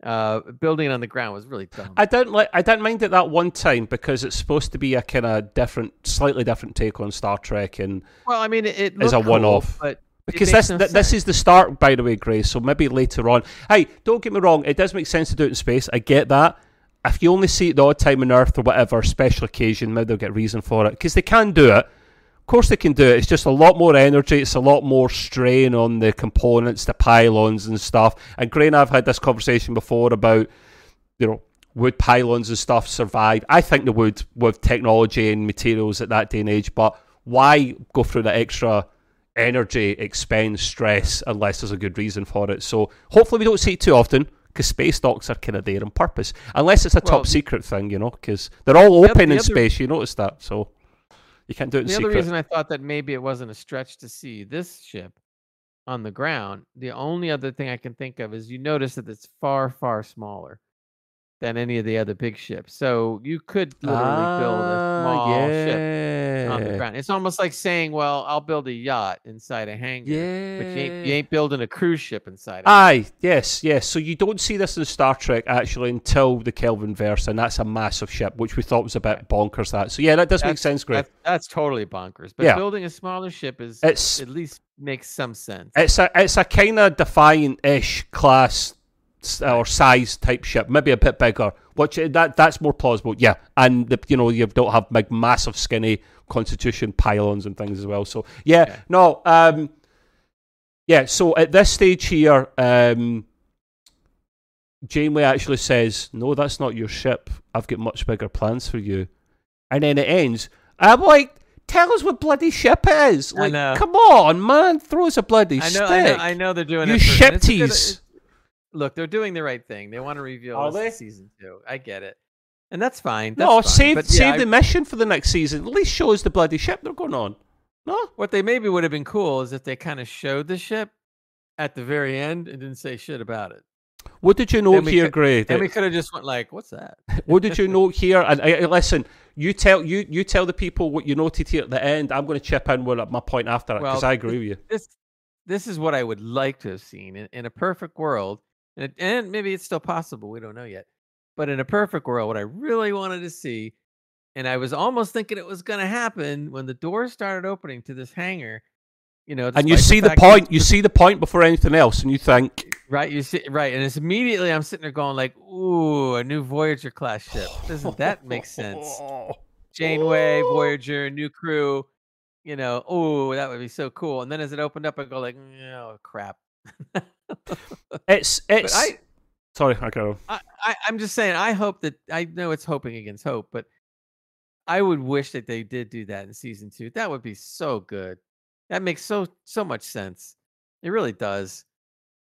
Uh, building it on the ground was really dumb. I don't like. I don't mind it that one time because it's supposed to be a kind of different, slightly different take on Star Trek, and well, I mean, it, it As a cool, one-off. but because this no th- this is the start, by the way, Grace. So maybe later on. Hey, don't get me wrong. It does make sense to do it in space. I get that. If you only see it the odd time on Earth or whatever special occasion, maybe they'll get reason for it because they can do it. Of course, they can do it. It's just a lot more energy. It's a lot more strain on the components, the pylons and stuff. And Gray and I've had this conversation before about, you know, would pylons and stuff survive? I think they would with technology and materials at that day and age. But why go through the extra energy, expense, stress unless there's a good reason for it? So hopefully we don't see it too often because space docks are kind of there on purpose, unless it's a Well, top secret thing, you know, because they're all the open the in other- space. You notice that, so you can't do it in the secret. other reason I thought that maybe it wasn't a stretch to see this ship on the ground, the only other thing I can think of is you notice that it's far, far smaller than any of the other big ships. So you could literally build a small Ah, ship on the ground. It's almost like saying, "Well, I'll build a yacht inside a hangar, Yeah. but you ain't, you ain't building a cruise ship inside." a Aye, yes, yes. So you don't see this in Star Trek actually until the Kelvin verse, and that's a massive ship, which we thought was a bit bonkers. That so yeah, that does make sense, Greg. That's, that's totally bonkers. But Yeah. building a smaller ship is It's at least makes some sense. it's a it's a kind of Defiant-ish class s- or size type ship, maybe a bit bigger. Which that that's more plausible, yeah. And the, you know you don't have big, massive, skinny Constitution pylons and things as well. So yeah, Yeah. no, um, yeah. So at this stage here, um, Janeway actually says, "No, that's not your ship. I've got much bigger plans for you." And then it ends. I'm like, "Tell us what bloody ship it is!" I Like, know. come on, man, throw us a bloody I know, stick. I know, I know they're doing you it. for- ship Look, they're doing the right thing. They want to reveal Are this they? season two. I get it, and that's fine. That's No, fine. save But save yeah, I- the mission for the next season. At least show us the bloody ship they're going on. No, What they maybe would have been cool is if they kind of showed the ship at the very end and didn't say shit about it. what did you note here, could- Gray? And we could have just went like, "What's that?" what did you note here? And uh, listen, you tell you you tell the people what you noted here at the end. I'm going to chip in with my point after it because Well, I agree with you. This this is what I would like to have seen in, in a perfect world, and, it, and maybe it's still possible. We don't know yet. But in a perfect world, what I really wanted to see, and I was almost thinking it was going to happen when the doors started opening to this hangar. You know, And you see the that point. You see the point before anything else, and you think, Right, you see, right, and it's immediately I'm sitting there going like, "Ooh, a new Voyager class ship." Doesn't that make sense? Janeway, oh. Voyager, new crew. You know, oh, that would be so cool. And then as it opened up, I go like, mm, "Oh crap!" It's it's. I, sorry, I go. I, I, I'm just saying. I hope that I know it's hoping against hope, but I would wish that they did do that in season two. That would be so good. That makes so so much sense. It really does.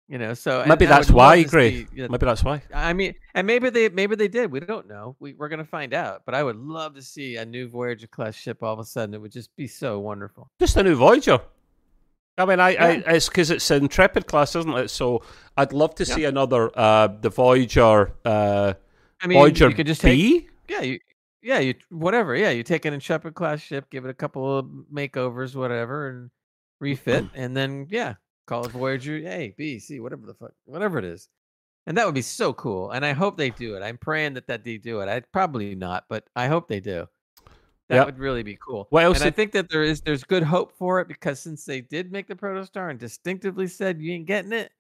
You know, so Maybe that's why, Gray. you know, Maybe that's why. I mean, and maybe they maybe they did. We don't know. We we're gonna find out. But I would love to see a new Voyager class ship all of a sudden. It would just be so wonderful. Just a new Voyager. I mean, I, I it's because it's an Intrepid class, isn't it? So I'd love to Yeah. see another uh the Voyager uh I mean, Voyager you could just take B. yeah, you yeah, you whatever. Yeah, you take an Intrepid class ship, give it a couple of makeovers, whatever, and refit, and then yeah, call it Voyager A, B, C, whatever the fuck, whatever it is. And that would be so cool. And I hope they do it. I'm praying that that they do it. I probably not, but I hope they do. That Yep. would really be cool. Else And I think that there is there's good hope for it because since they did make the protostar and distinctively said you ain't getting it,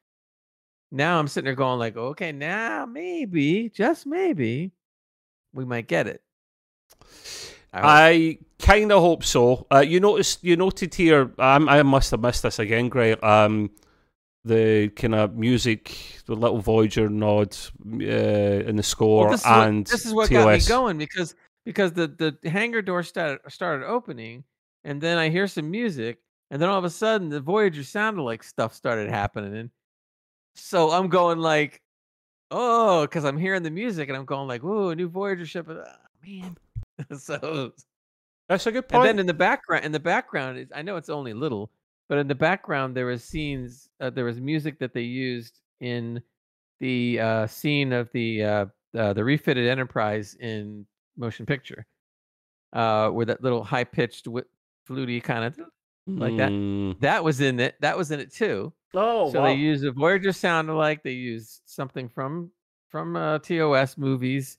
now I'm sitting there going like, okay, now maybe, just maybe, we might get it. I. I kind of hope so. Uh, you noticed, you noted here. Um, I must have missed this again, Gray. Um, the kind of music, the little Voyager nod uh, in the score, Well, this is what, and this is what TOS. got me going because because the the hangar door started started opening, and then I hear some music, and then all of a sudden the Voyager sounded like stuff started happening, and so I'm going like, oh, because I'm hearing the music, and I'm going like, whoa, a new Voyager ship, uh, man. so That's a good point. and then in the background, in the background, is I know it's only little, but in the background there was scenes, uh, there was music that they used in the uh, scene of the uh, uh, the refitted Enterprise in motion picture, uh, where that little high pitched, fluty kind of like that. Mm. that was in it. That was in it too. Oh, so wow. they used a Voyager sound alike. They used something from from uh, TOS movies,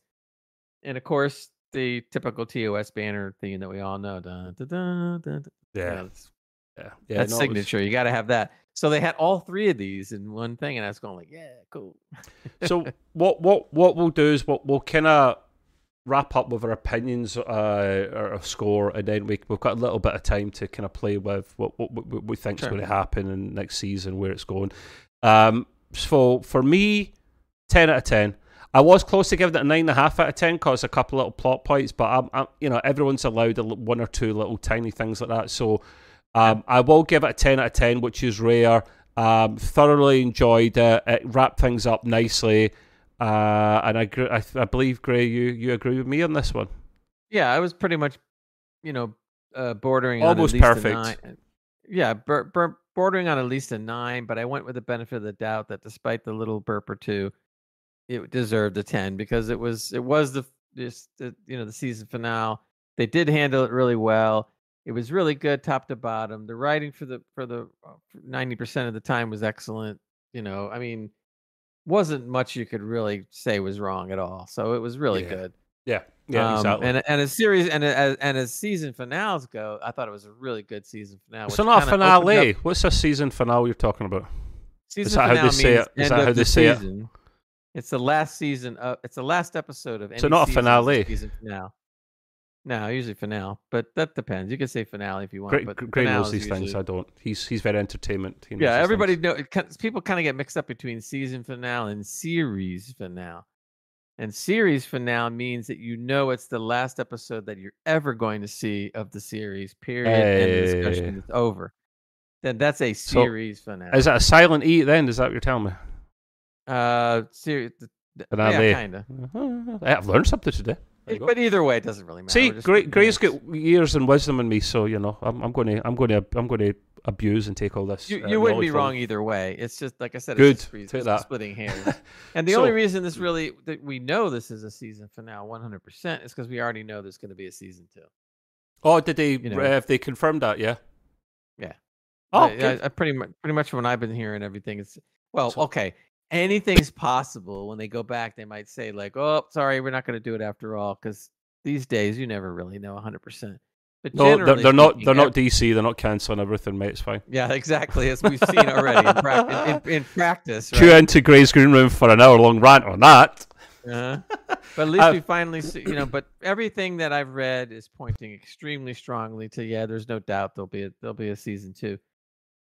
and of course the typical TOS banner theme that we all know. Dun, dun, dun, yeah, yeah, yeah. that's no, it was- signature. You got to have that. So they had all three of these in one thing, and I was going like, yeah, cool. so what what what we'll do is what we'll kind of wrap up with our opinions uh or a score and then we, we've got a little bit of time to kind of play with what what, what we think's Sure. going to happen in next season where it's going um so for me 10 out of 10 I was close to giving it a nine and a half out of ten because a couple of little plot points, but I'm, I'm you know everyone's allowed a, one or two little tiny things like that. So um, I will give it a ten out of ten, which is rare. Um, thoroughly enjoyed it. It wrapped things up nicely, uh, and I, I I believe Gray, you you agree with me on this one. Yeah, I was pretty much, you know, uh, bordering Almost on at least perfect. A nine. Yeah, bur- bur- bordering on at least a nine, but I went with the benefit of the doubt that despite the little burp or two, it deserved a ten because it was it was the this the, you know the season finale. They did handle it really well. It was really good top to bottom. The writing for the for the uh, ninety percent of the time was excellent. You know, I mean, wasn't much you could really say was wrong at all. So it was really Yeah. good. Yeah, yeah, Um, exactly. And and as series and as and as season finales go, I thought it was a really good season finale. so not a finale. up- What's this season finale you're talking about? Season that how they say it? Is that how the they say it? It's the last season. Of, it's the last episode of any. So not a season is finale. Season finale. No, usually finale, but that depends. You can say finale if you want. Gray, but Gray knows these things. I don't. He's he's very entertainment. He Yeah, everybody know. It, people kind of get mixed up between season finale and series finale. And series finale means that you know it's the last episode that you're ever going to see of the series. Period. And the discussion is over. Then that's a So, series finale. Is that a silent E then? Is that what you're telling me? uh, series. Yeah, kind of. I've learned something today. But either way, it doesn't really matter. See, Gray, Gray's got years and wisdom in me, so you know I'm, I'm going to I'm going to I'm going to abuse and take all this. You, uh, wouldn't be wrong it. either way. It's just like I said. Good. It's just Take that. splitting hairs. And the So- only reason this really that we know this is a season finale 100% is because we already know there's going to be a season two. Oh, did they? You know. uh, have they confirmed that? Yeah. Yeah. Oh, I. I, I pretty much pretty much when I've been hearing everything, it's well, So- okay. Anything's possible. When they go back, they might say like, "Oh, sorry, we're not going to do it after all," because these days you never really know 100. percent But no, they're, they're not. They're not DC. They're not canceling everything, mate. It's fine. Yeah, exactly. As we've seen already in, prac- in, in, in practice. Cue Right? into Gray's green room for an hour long rant on that. Uh-huh. But at least Uh, we finally see, you know. But everything that I've read is pointing extremely strongly to yeah. There's no doubt there'll be a there'll be a season two.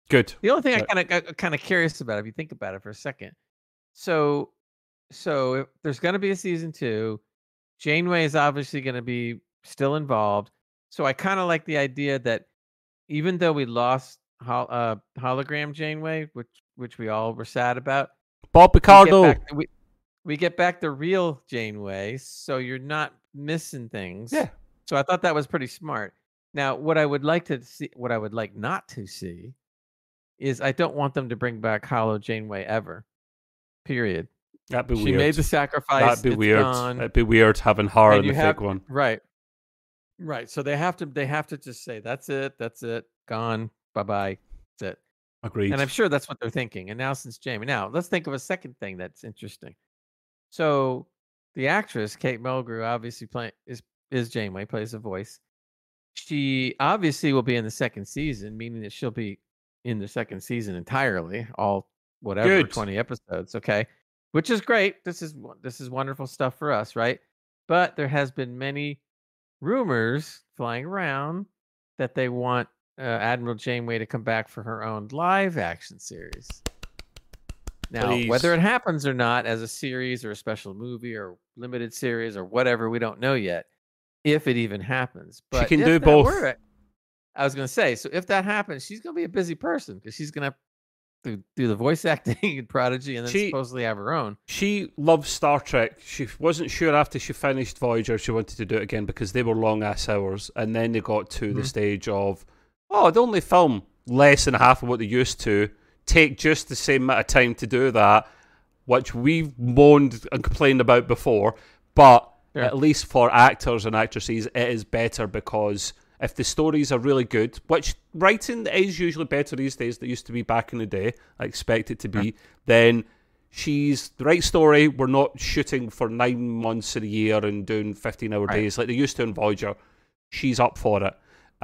Good. The only thing I Right. kind of kind of curious about, if you think about it for a second, so so if there's going to be a season two. Janeway is obviously going to be still involved. So I kind of like the idea that even though we lost hol- uh, hologram Janeway, which which we all were sad about. Bob We get back, we, we get back the real Janeway, so you're not missing things. Yeah. So I thought that was pretty smart. Now, what I would like to see, what I would like not to see, is I don't want them to bring back Holo Janeway ever. Period. That'd be she weird. made the sacrifice. That'd be weird. gone. It'd be weird having her And in the have- one. Right. Right. So they have to they have to just say that's it, that's it, gone, bye bye, that's it. Agreed. And I'm sure that's what they're thinking. And now since Jamie, now let's think of a second thing that's interesting. So the actress Kate Mulgrew obviously playing is is Janeway plays a voice. She obviously will be in the second season, meaning that she'll be in the second season entirely, all whatever Good. 20 episodes, okay? Which is great. This is this is wonderful stuff for us, right? But there has been many rumors flying around that they want uh, Admiral Janeway to come back for her own live action series. Now, whether it happens or not as a series or a special movie or limited series or whatever, we don't know yet. If it even happens, but she can do both. it- I was going to say, so if that happens, she's going to be a busy person because she's going to do, do the voice acting in Prodigy and then She- supposedly have her own. she loves Star Trek. She wasn't sure after she finished Voyager she wanted to do it again because they were long ass hours, and then they got to the Mhm. stage of, oh, they only film less than half of what they used to. Take just the same amount of time to do that, which we've moaned and complained about before. But Sure. at least for actors and actresses, it is better because if the stories are really good, which writing is usually better these days than it used to be back in the day, I expect it to be, then she's the right story. We're not shooting for nine months of the year and doing 15 hour Right. days like they used to in Voyager. She's up for it.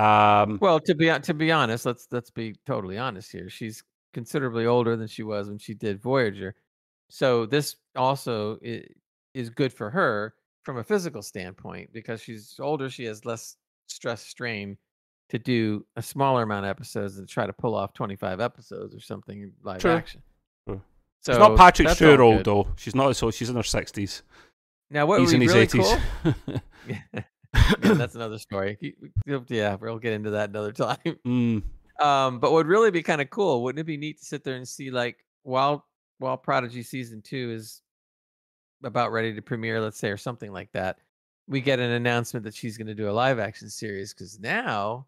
Um, Well, to be to be honest, let's let's be totally honest here. She's considerably older than she was when she did Voyager, so this also is, is good for her from a physical standpoint because she's older. She has less stress strain to do a smaller amount of episodes and try to pull off twenty five episodes or something in live True. action. True. So she's not Patrick Stewart old though. She's not so. She's in her 60s. Now, what He's would in be his really 80s. cool? yeah, that's another story. Yeah, we'll get into that another time. Mm, Um, but what would really be kind of cool, wouldn't it be neat to sit there and see like while while Prodigy season two is about ready to premiere, let's say, or something like that, we get an announcement that she's going to do a live action series because now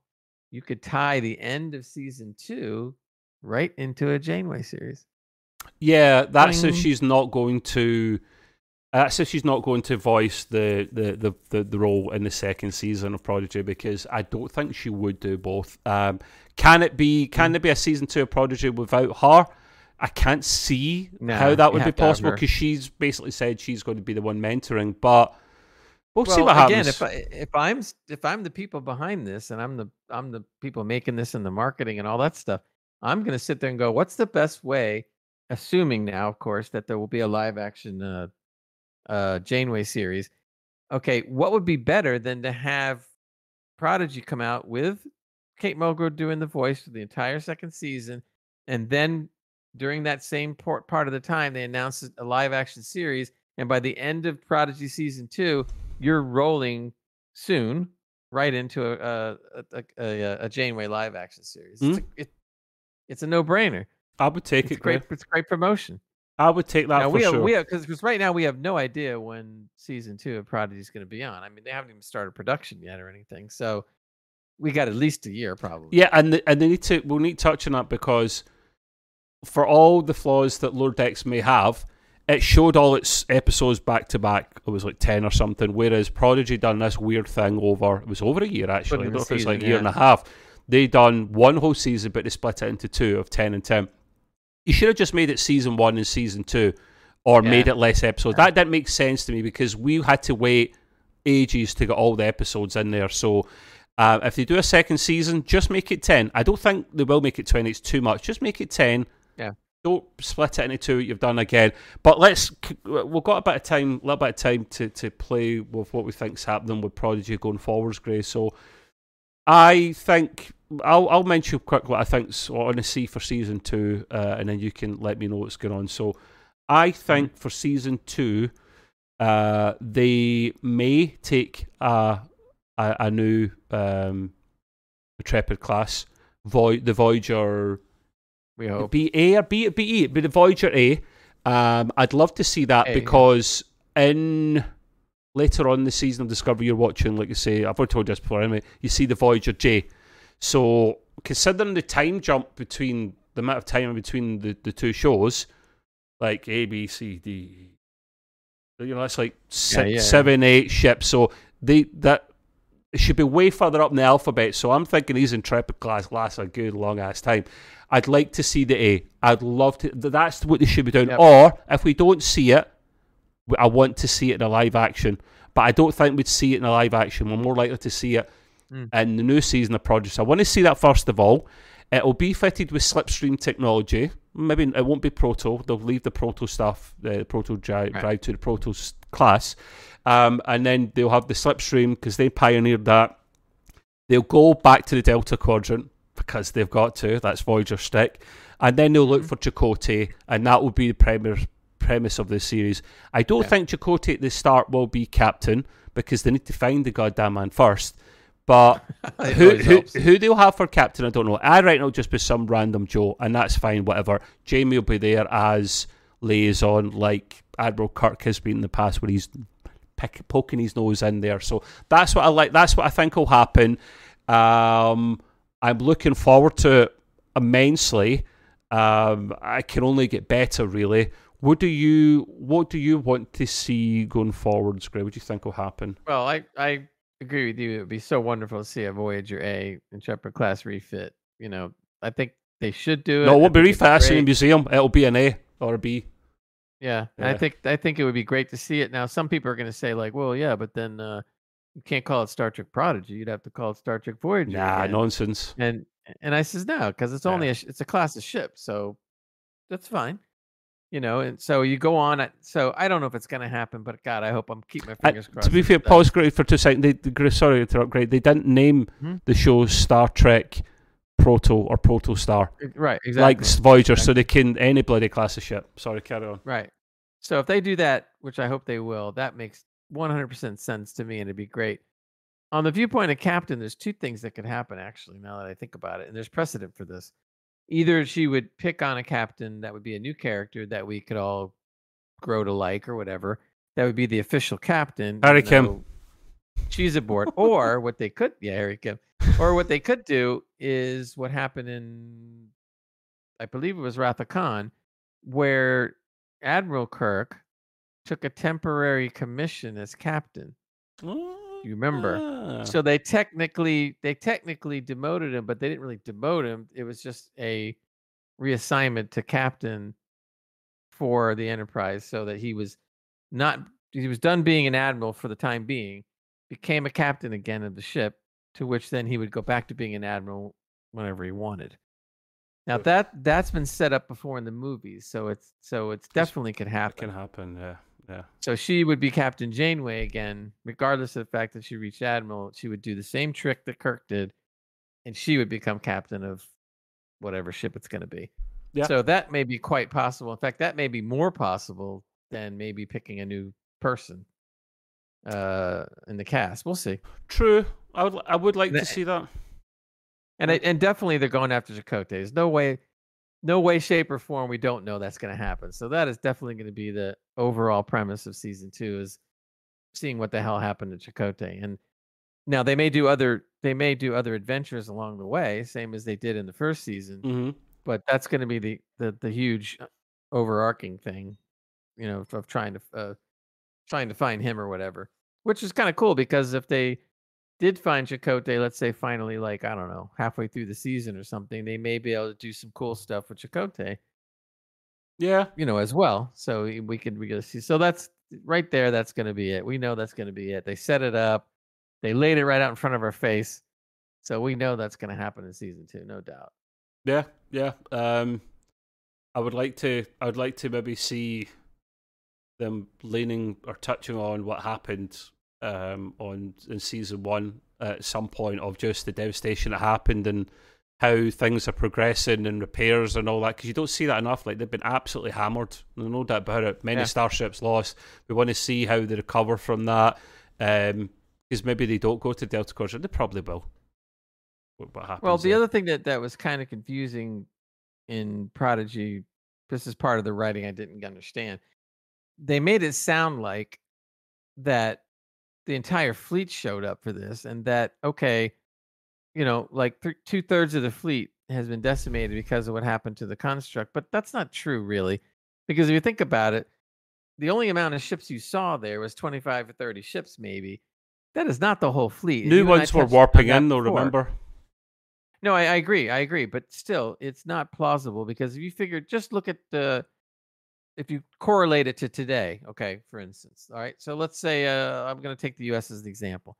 you could tie the end of season two right into a Janeway series. yeah, that's if she's not going to. That's if she's not going to voice the, the, the, the, the role in the second season of Prodigy because I don't think she would do both. Um, can it be? Can Mm. there be a season two of Prodigy without her? I can't see No, how that would be have to have possible because she's basically said she's going to be the one mentoring. But we'll see Well, what happens. again, if I, if I'm if I'm the people behind this and I'm the I'm the people making this and the marketing and all that stuff, I'm going to sit there and go, what's the best way? Assuming now, of course, that there will be a live action uh, uh, Janeway series. Okay, what would be better than to have Prodigy come out with Kate Mulgrew doing the voice for the entire second season, and then during that same part part of the time they announce a live action series, and by the end of Prodigy season two, you're rolling soon right into a a, a, a, a uh, Janeway live action series. It's, mm-hmm. a, it, it's a no brainer. I would take It's it. great. It's great promotion. I would take that now for we have, sure. we have because right now we have no idea when season two of Prodigy is going to be on. I mean, they haven't even started production yet or anything, so we got at least a year probably. Yeah, and the, and they need to we'll need to touch on that because for all the flaws that Lord X may have, it showed all its episodes back to back. It was like ten or something. Whereas Prodigy done this weird thing over it was over a year actually. I don't know if it's like a season, year yeah. and a half. They done one whole season, but they split it into two of ten and ten. You should have just made it season one and season two, or Yeah. made it less episodes. That didn't make sense to me because we had to wait ages to get all the episodes in there. So uh, if they do a second season, just make it 10. I don't think they will make it 20. It's too much. Just make it 10. Yeah. Don't split it into two. You've done again. But let's, we've got a bit of time, a little bit of time to, to play with what we think's happening with Prodigy going forwards, Gray. So I think, I'll, I'll mention quick what I think's on the sea for season two, uh, and then you can let me know what's going on. So I think for season two, uh, they may take a a, a new um, Intrepid class, Voy- the Voyager We hope. Be A or B B E, be the Voyager A. Um, I'd love to see that A, because in later on in the season of Discovery you're watching, like you say, I've already told you this before anyway, you see the Voyager J. So considering the time jump between the amount of time between the, the two shows, like A, B, C, D, you know, that's like six, yeah, yeah. seven, eight ships. So they that it should be way further up in the alphabet. So I'm thinking these intrepid class last a good long ass time. I'd like to see the A. I'd love to. That's what they should be doing. Yep. Or if we don't see it, I want to see it in a live action. But I don't think we'd see it in a live action. We're more likely to see it Mm. in the new season of Prodigy. I want to see that first of all. It'll be fitted with slipstream technology. Maybe it won't be proto. They'll leave the proto stuff, the proto drive, Right. drive to the proto class, um, and then they'll have the slipstream because they pioneered that. They'll go back to the Delta Quadrant because they've got to. That's Voyager stick, and then they'll look Mhm. for Chakotay, and that will be the premise premise of the series. I don't Yeah. think Chakotay at the start will be captain because they need to find the goddamn man first. But who who, who they'll have for captain, I don't know. I reckon it'll just be some random Joe, and that's fine. Whatever. Jamie will be there as liaison, like Admiral Kirk has been in the past, where he's pick, poking his nose in there. So that's what I like. That's what I think will happen. Um, I'm looking forward to it immensely. Um, I can only get better, really. What do you What do you want to see going forward, Gray? What do you think will happen? Well, I I agree with you. It would be so wonderful to see a Voyager A Intrepid class refit. You know, I think they should do it. No, it won't be refasting in a museum. It'll be an A or a B. Yeah, and I think I think it would be great to see it. Now, some people are going to say like, "Well, yeah, but then uh, you can't call it Star Trek Prodigy. You'd have to call it Star Trek Voyager." Nah, again." nonsense. And and I says no, because it's Yeah. only a it's a class of ship, so that's fine. You know, and so you go on. at- So I don't know if it's going to happen, but God, I hope I'm keep my fingers crossed. to be fair, pause Gray for two seconds. They, they, sorry to interrupt. They didn't name Mhm. the show Star Trek Proto or Protostar right, exactly. like Voyager, so they can any bloody class of ship. Sorry, carry on. Right. So if they do that, which I hope they will, that makes 100% sense to me and it'd be great. On the viewpoint of Captain, there's two things that could happen actually, now that I think about it, and there's precedent for this. Either she would pick on a captain that would be a new character that we could all grow to like or whatever. That would be the official captain. Harry Kim. She's aboard. or what they could, yeah, Harry Kim. Or what they could do is what happened in, I believe it was Wrath of Khan, where Admiral Kirk took a temporary commission as captain. You remember? Ah. So they technically they technically demoted him, but they didn't really demote him. It was just a reassignment to captain for the Enterprise, so that he was not he was done being an admiral for the time being, became a captain again of the ship, to which then he would go back to being an admiral whenever he wanted. Now that that's been set up before in the movies, so it's so it's definitely could It happen. can happen. Yeah, yeah. So she would be Captain Janeway again, regardless of the fact that she reached Admiral. She would do the same trick that Kirk did, and she would become captain of whatever ship it's going to be. Yeah. So that may be quite possible. In fact, that may be more possible than maybe picking a new person uh, in the cast. We'll see. True. I would. I would like The- to see that. And I, and definitely they're going after Chakotay. There's no way, no way, shape, or form we don't know that's going to happen. So that is definitely going to be the overall premise of season two is seeing what the hell happened to Chakotay. And now they may do other they may do other adventures along the way, same as they did in the first season. hmm But that's going to be the, the the huge uh, overarching thing, you know, of trying to uh, trying to find him or whatever. Which is kind of cool because if they did find Chakotay, let's say finally, like I don't know, halfway through the season or something, they may be able to do some cool stuff with Chakotay, Yeah. you know, as well. So we could we could see. So that's right there. That's going to be it. We know that's going to be it. They set it up. They laid it right out in front of our face. So we know that's going to happen in season two, no doubt. Yeah. Yeah. Um, I would like to. I would like to maybe see them leaning or touching on what happened um, on in season one at some point of just the devastation that happened and how things are progressing and repairs and all that because you don't see that enough. Like they've been absolutely hammered. No doubt about it. Many Yeah. starships lost. We want to see how they recover from that. Because maybe they don't go to Delta Quadrant. They probably will. What, what happens? Well, the there. other thing that that was kind of confusing in Prodigy. This is part of the writing I didn't understand. They made it sound like that the entire fleet showed up for this, and that okay, you know, like th- two thirds of the fleet has been decimated because of what happened to the construct. But that's not true, really, because if you think about it, the only amount of ships you saw there was 25 or 30 ships, maybe. That is not the whole fleet. New you and I ones were warping in, though. before. Remember? No, I, I agree. I agree. But still, it's not plausible because if you figure, just look at the, if you correlate it to today, okay, for instance. All right. So let's say uh, I'm going to take the U.S. as an example.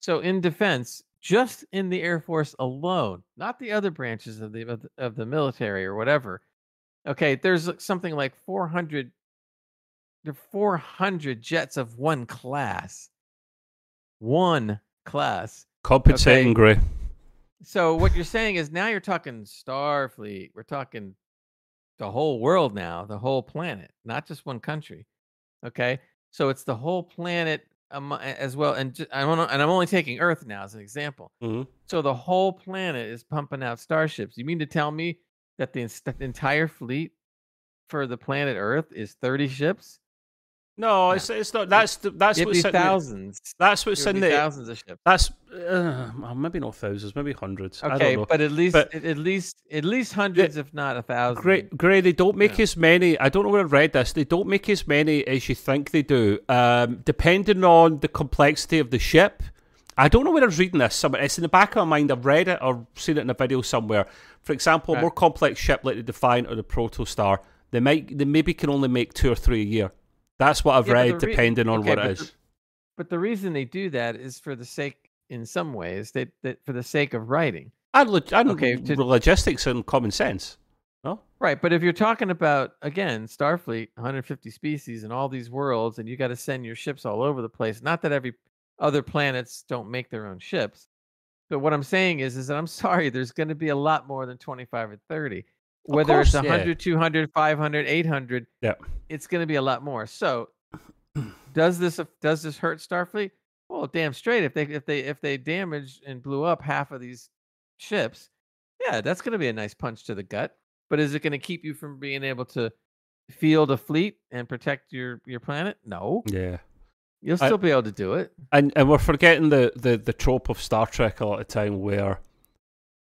So in defense, just in the Air Force alone, not the other branches of the of the, of the military or whatever. Okay, there's something like 400 there are 400 jets of one class. One class. Compensating, Okay. Gray. So what you're saying is now you're talking Starfleet. We're talking the whole world now, the whole planet, not just one country. Okay, so it's the whole planet um, as well. And ju- I'm on, and I'm only taking Earth now as an example. hmm So the whole planet is pumping out starships. You mean to tell me that the, the entire fleet for the planet Earth is 30 ships? No, it's it's not. That's the, that's It'd what's in thousands. that's It what's would in be the thousands of ships. that's uh, maybe not thousands, maybe hundreds. I Okay, don't know. but at least But- at least at least hundreds, if not a thousand. Great, great. they don't make Yeah. as many. I don't know where I read this. They don't make as many as you think they do. Um, depending on the complexity of the ship. I don't know where I was reading this. Somewhere it's in the back of my mind. I've read it or seen it in a video somewhere. For example, a more complex ship like the Defiant or the Protostar, they might they maybe can only make two or three a year. That's what I've Yeah, read, re- depending on okay, what it is. but the- But the reason they do that is for the sake, in some ways, that that for the sake of writing. And, log- and Okay, to- logistics and common sense. No, Right, but if you're talking about again Starfleet, 150 species and all these worlds, and you got to send your ships all over the place. Not that every other planets don't make their own ships, but what I'm saying is, is that I'm sorry, there's going to be a lot more than 25 or 30. Whether course, it's yeah. 100, 200, 500, 800, Yeah. it's going to be a lot more. So, does this does this hurt Starfleet? Well, damn straight. If they if they if they damaged and blew up half of these ships, yeah, that's going to be a nice punch to the gut. But is it going to keep you from being able to field a fleet and protect your your planet? No, yeah. you'll I- still be able to do it. And and we're forgetting the, the, the trope of Star Trek a lot of time where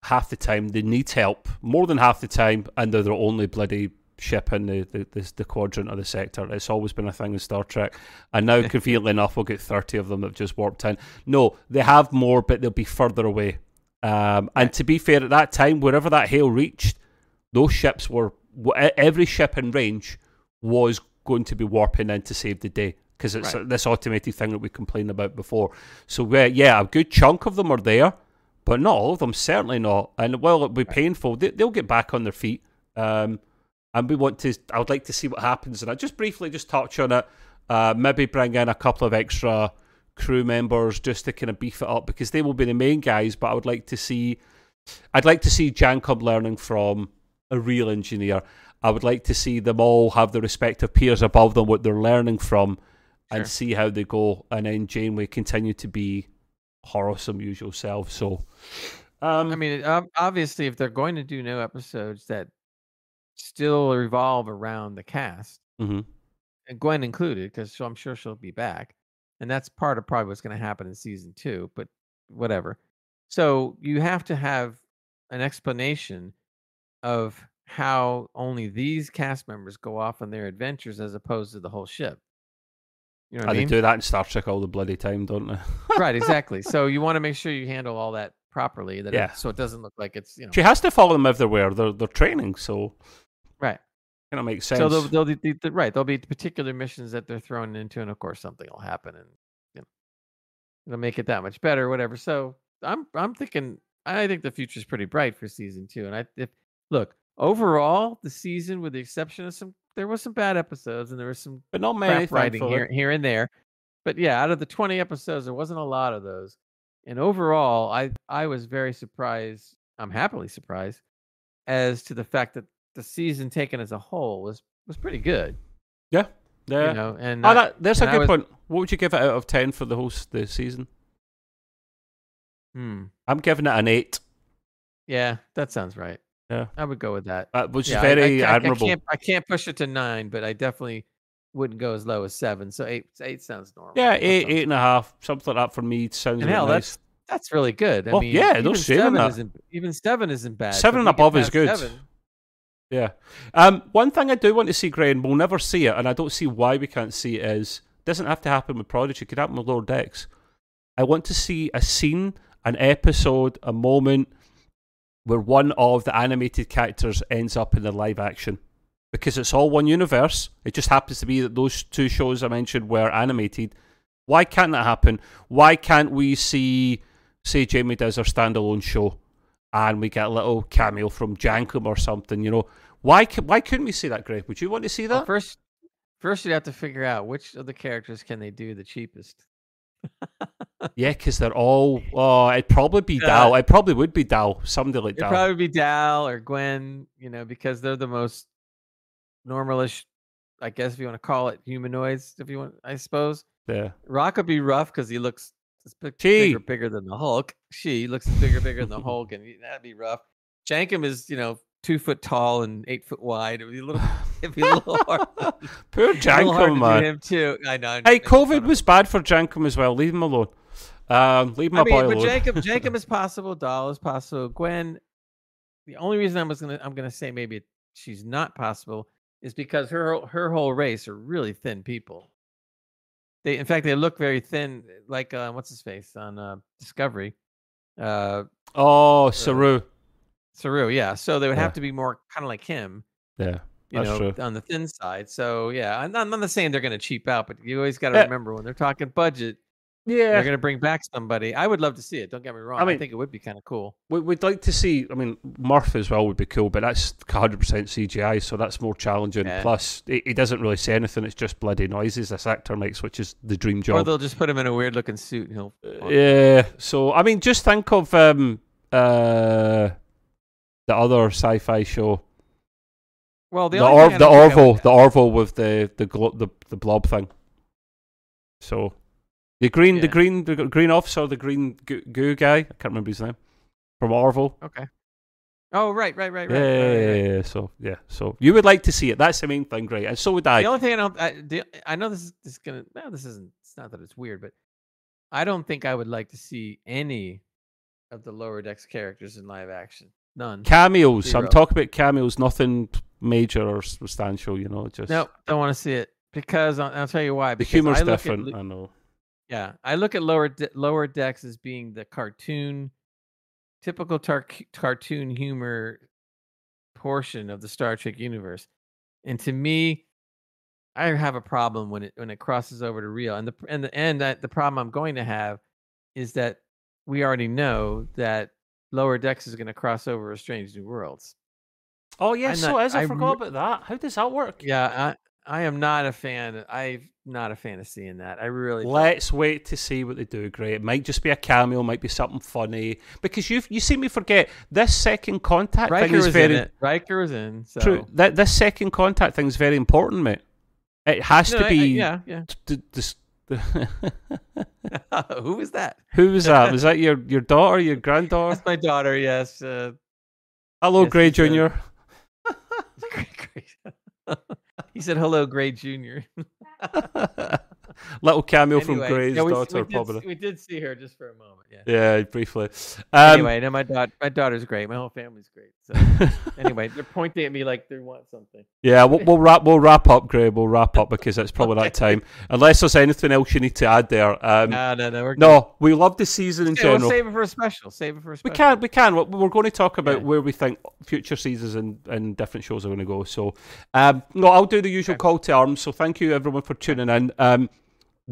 half the time they need help, more than half the time, and they're the only bloody ship in the, the, the, the quadrant of the sector. It's always been a thing in Star Trek. And now, conveniently enough, we'll get 30 of them that have just warped in. No, they have more, but they'll be further away. Um, and to be fair, at that time, wherever that hail reached, those ships were, every ship in range was going to be warping in to save the day because it's Right. this automated thing that we complained about before. So yeah, a good chunk of them are there, but not all of them. Certainly not. And while it'll be painful, they, they'll get back on their feet. Um, and we want to. I would like to see what happens. And I just briefly just touch on it. Uh, maybe bring in a couple of extra crew members just to kind of beef it up because they will be the main guys. But I would like to see. I'd like to see Jacob learning from a real engineer. I would like to see them all have the respective peers above them, what they're learning from, Sure. and see how they go. And then Janeway continue to be horrorsome usual self. So, um, I mean, obviously, if they're going to do new episodes that still revolve around the cast, mhm. and Gwyn included, because I'm sure she'll be back, and that's part of probably what's going to happen in season two. But whatever. So you have to have an explanation of how only these cast members go off on their adventures as opposed to the whole ship. You know what And I they do that in Star Trek all the bloody time, don't they? right, exactly. So you want to make sure you handle all that properly, that Yeah. it, so it doesn't look like it's you know She has to follow them everywhere. They're they're training, so right. kind of makes sense. So they'll, they'll be the- right. There'll be particular missions that they're thrown into, and of course something will happen, and you know, it'll make it that much better, whatever. So I'm I'm thinking I think the future's pretty bright for season two. And I if look overall the season, with the exception of some, there was some bad episodes, and there was some but not many. writing here here and there. But yeah, out of the 20 episodes, there wasn't a lot of those. And overall, I I was very surprised. I'm happily surprised as to the fact that the season taken as a whole was was pretty good. Yeah, yeah. You know, and oh, I- that, a and I good was- point. What would you give it out of ten for the whole the season? hmm, I'm giving it an eight. yeah, that sounds right. Yeah. I would go with that. uh, which Yeah, is I- I, very I, I admirable. can't, I can't push it to nine, but I definitely wouldn't go as low as seven. So eight, eight sounds normal. yeah, eight, eight and a half, something like that for me sounds And hell, nice. that's that's really good. I Well, mean, yeah, even seven that. isn't even seven isn't bad. Seven and above is good. seven- Yeah. Um, one thing I do want to see, Gray, and we'll never see it, and I don't see why we can't see it, is doesn't have to happen with Prodigy, it could happen with Lower Decks. I want to see a scene, an episode, a moment where one of the animated characters ends up in the live action. Because it's all one universe. It just happens to be that those two shows I mentioned were animated. Why can't that happen? Why can't we see, say, Jamie does her standalone show and we get a little cameo from Jankom or something, you know? Why, why couldn't we see that, Greg? Would you want to see Well, that? first, first you'd have to figure out which of the characters can they do the cheapest. Yeah, because they're all. Oh, it'd probably be Uh, Dal. It probably would be Dal. Somebody like It'd Dal. probably be Dal or Gwyn, you know, because they're the most normalish, I guess if you want to call it humanoids, if you want, I suppose. Yeah. Rok would be rough because he looks big, bigger, bigger than the Hulk. She looks bigger, bigger than the Hulk, and that'd be rough. Jankom is, you know, two foot tall and eight foot wide. It would be a little, it'd be a little hard. Poor Jankom, to man. do him too. I know. I'm Hey, COVID was bad for Jankom as well. Leave him alone. Um, leave my I mean, boy but alone. Jacob, Jacob is possible. Dal is possible. Gwyn. The only reason I was gonna, I'm gonna say maybe she's not possible is because her her whole race are really thin people. They, in fact, they look very thin, like uh, what's his face on uh, Discovery, uh, oh, Saru. Saru. Yeah, so they would Yeah. have to be more kind of like him, Yeah, you know, true. on the thin side. So yeah, I'm not, I'm not saying they're gonna cheap out, but you always got to Yeah. remember when they're talking budget, Yeah, they're gonna bring back somebody. I would love to see it. Don't get me wrong. I, mean- think it would be kind of cool. we, we'd like to see. I mean, Murf as well would be cool, but that's 100% CGI, so that's more challenging. Yeah. Plus, he, doesn't really say anything. It's just bloody noises this actor makes, which is the dream job. Or they'll just put him in a weird looking suit and he'll. Yeah. So I mean, just think of um uh the other sci-fi show, Well, the, the Or- the don't think I Orville, the Orville with the the glo- the the blob thing. So the green, the green, the green officer, the green goo, goo guy. I can't remember his name from Orville. Okay. Oh right, right, right, right. Yeah, right, yeah, right, yeah, right. yeah, So yeah, so you would like to see it. That's the main thing, great, and so would I. The only thing I don't, I, the, I know this is, this is gonna. No, this isn't. It's not that it's weird, but I don't think I would like to see any of the lower decks characters in live action. None. Cameos. I'm talking about cameos. Nothing major or substantial. You know, just no. Nope, don't want to see it because I'll, I'll tell you why. the humor's I look at different. I know. Yeah, I look at lower de- lower decks as being the cartoon, typical tar- cartoon humor portion of the Star Trek universe, and to me, I have a problem when it when it crosses over to real. And the and the and that the problem I'm going to have is that we already know that lower decks is going to cross over with Strange New Worlds. Oh yeah, I'm so not- is. I, I forgot re- about that. How does that work? Yeah, I I am not a fan. I'm not a fan of seeing that. I really don't. Let's wait to see what they do. Great. It might just be a cameo. Might be something funny. Because you you seem me forget this second contact Riker thing is was very in it. Riker was in. So true. That this second contact thing is very important, mate. It has No, to I- I- be. yeah, yeah. t- this- Who was that? Who was that? Was that your your daughter, your granddaughter? That's my daughter. Yes. Uh, Hello, Yes, Gray Junior. he said, "Hello, Gray Junior." Little cameo from Anyway, Gray's yeah, we, daughter, we did, probably. we did see her just for a moment. Yeah. Yeah, briefly. Um, anyway, no, my daughter, my daughter's great. My whole family's great. So anyway, they're pointing at me like they want something. Yeah, we'll, we'll wrap. We'll wrap up, Gray. We'll wrap up because it's probably that time. Unless there's anything else you need to add there. Um, no, no, no. We're good. no, we love the season in Okay, we'll general. save it for a special. Save it for a we special. can, we can. We're- We're going to talk about Yeah. where we think future seasons and, and different shows are going to go. So, um, no, I'll do the usual Okay. call to arms. So, thank you everyone for tuning in. Um,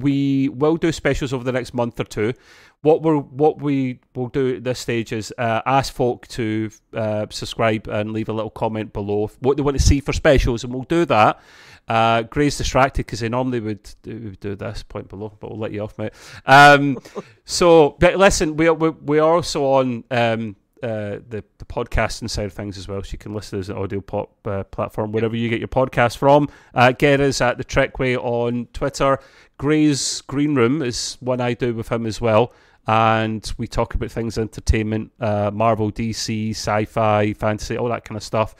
we will do specials over the next month or two. What we're what we will do at this stage is uh, ask folk to uh, subscribe and leave a little comment below what they want to see for specials, and we'll do that. Uh, Gray's distracted because they normally would do, would do this point below, but we'll let you off, mate. Um, so, but listen, we are we, we are also on um, uh, the the podcasting side of things as well. So you can listen to us an audio pop uh, platform wherever you get your podcast from. Uh, get us at the Trekway on Twitter. Gray's Green Room is one I do with him as well, and we talk about things entertainment, uh, Marvel, DC, sci-fi, fantasy, all that kind of stuff.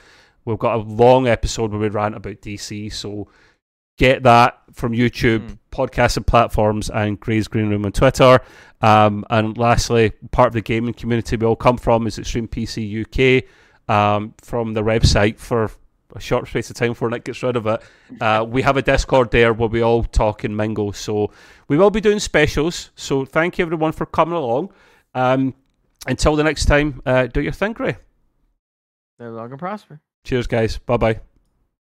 We've got a long episode where we rant about DC, so get that from YouTube, mm. podcasting platforms, and Gray's Green Room on Twitter. Um, and lastly, part of the gaming community we all come from is Extreme PC UK. Um, from the website for a short space of time before Nick gets rid of it. Uh, we have a Discord there where we all talk and mingle. So we will be doing specials. So thank you everyone for coming along. Um, until the next time, uh, do your thing, Gray. Live long and prosper. Cheers, guys. Bye bye.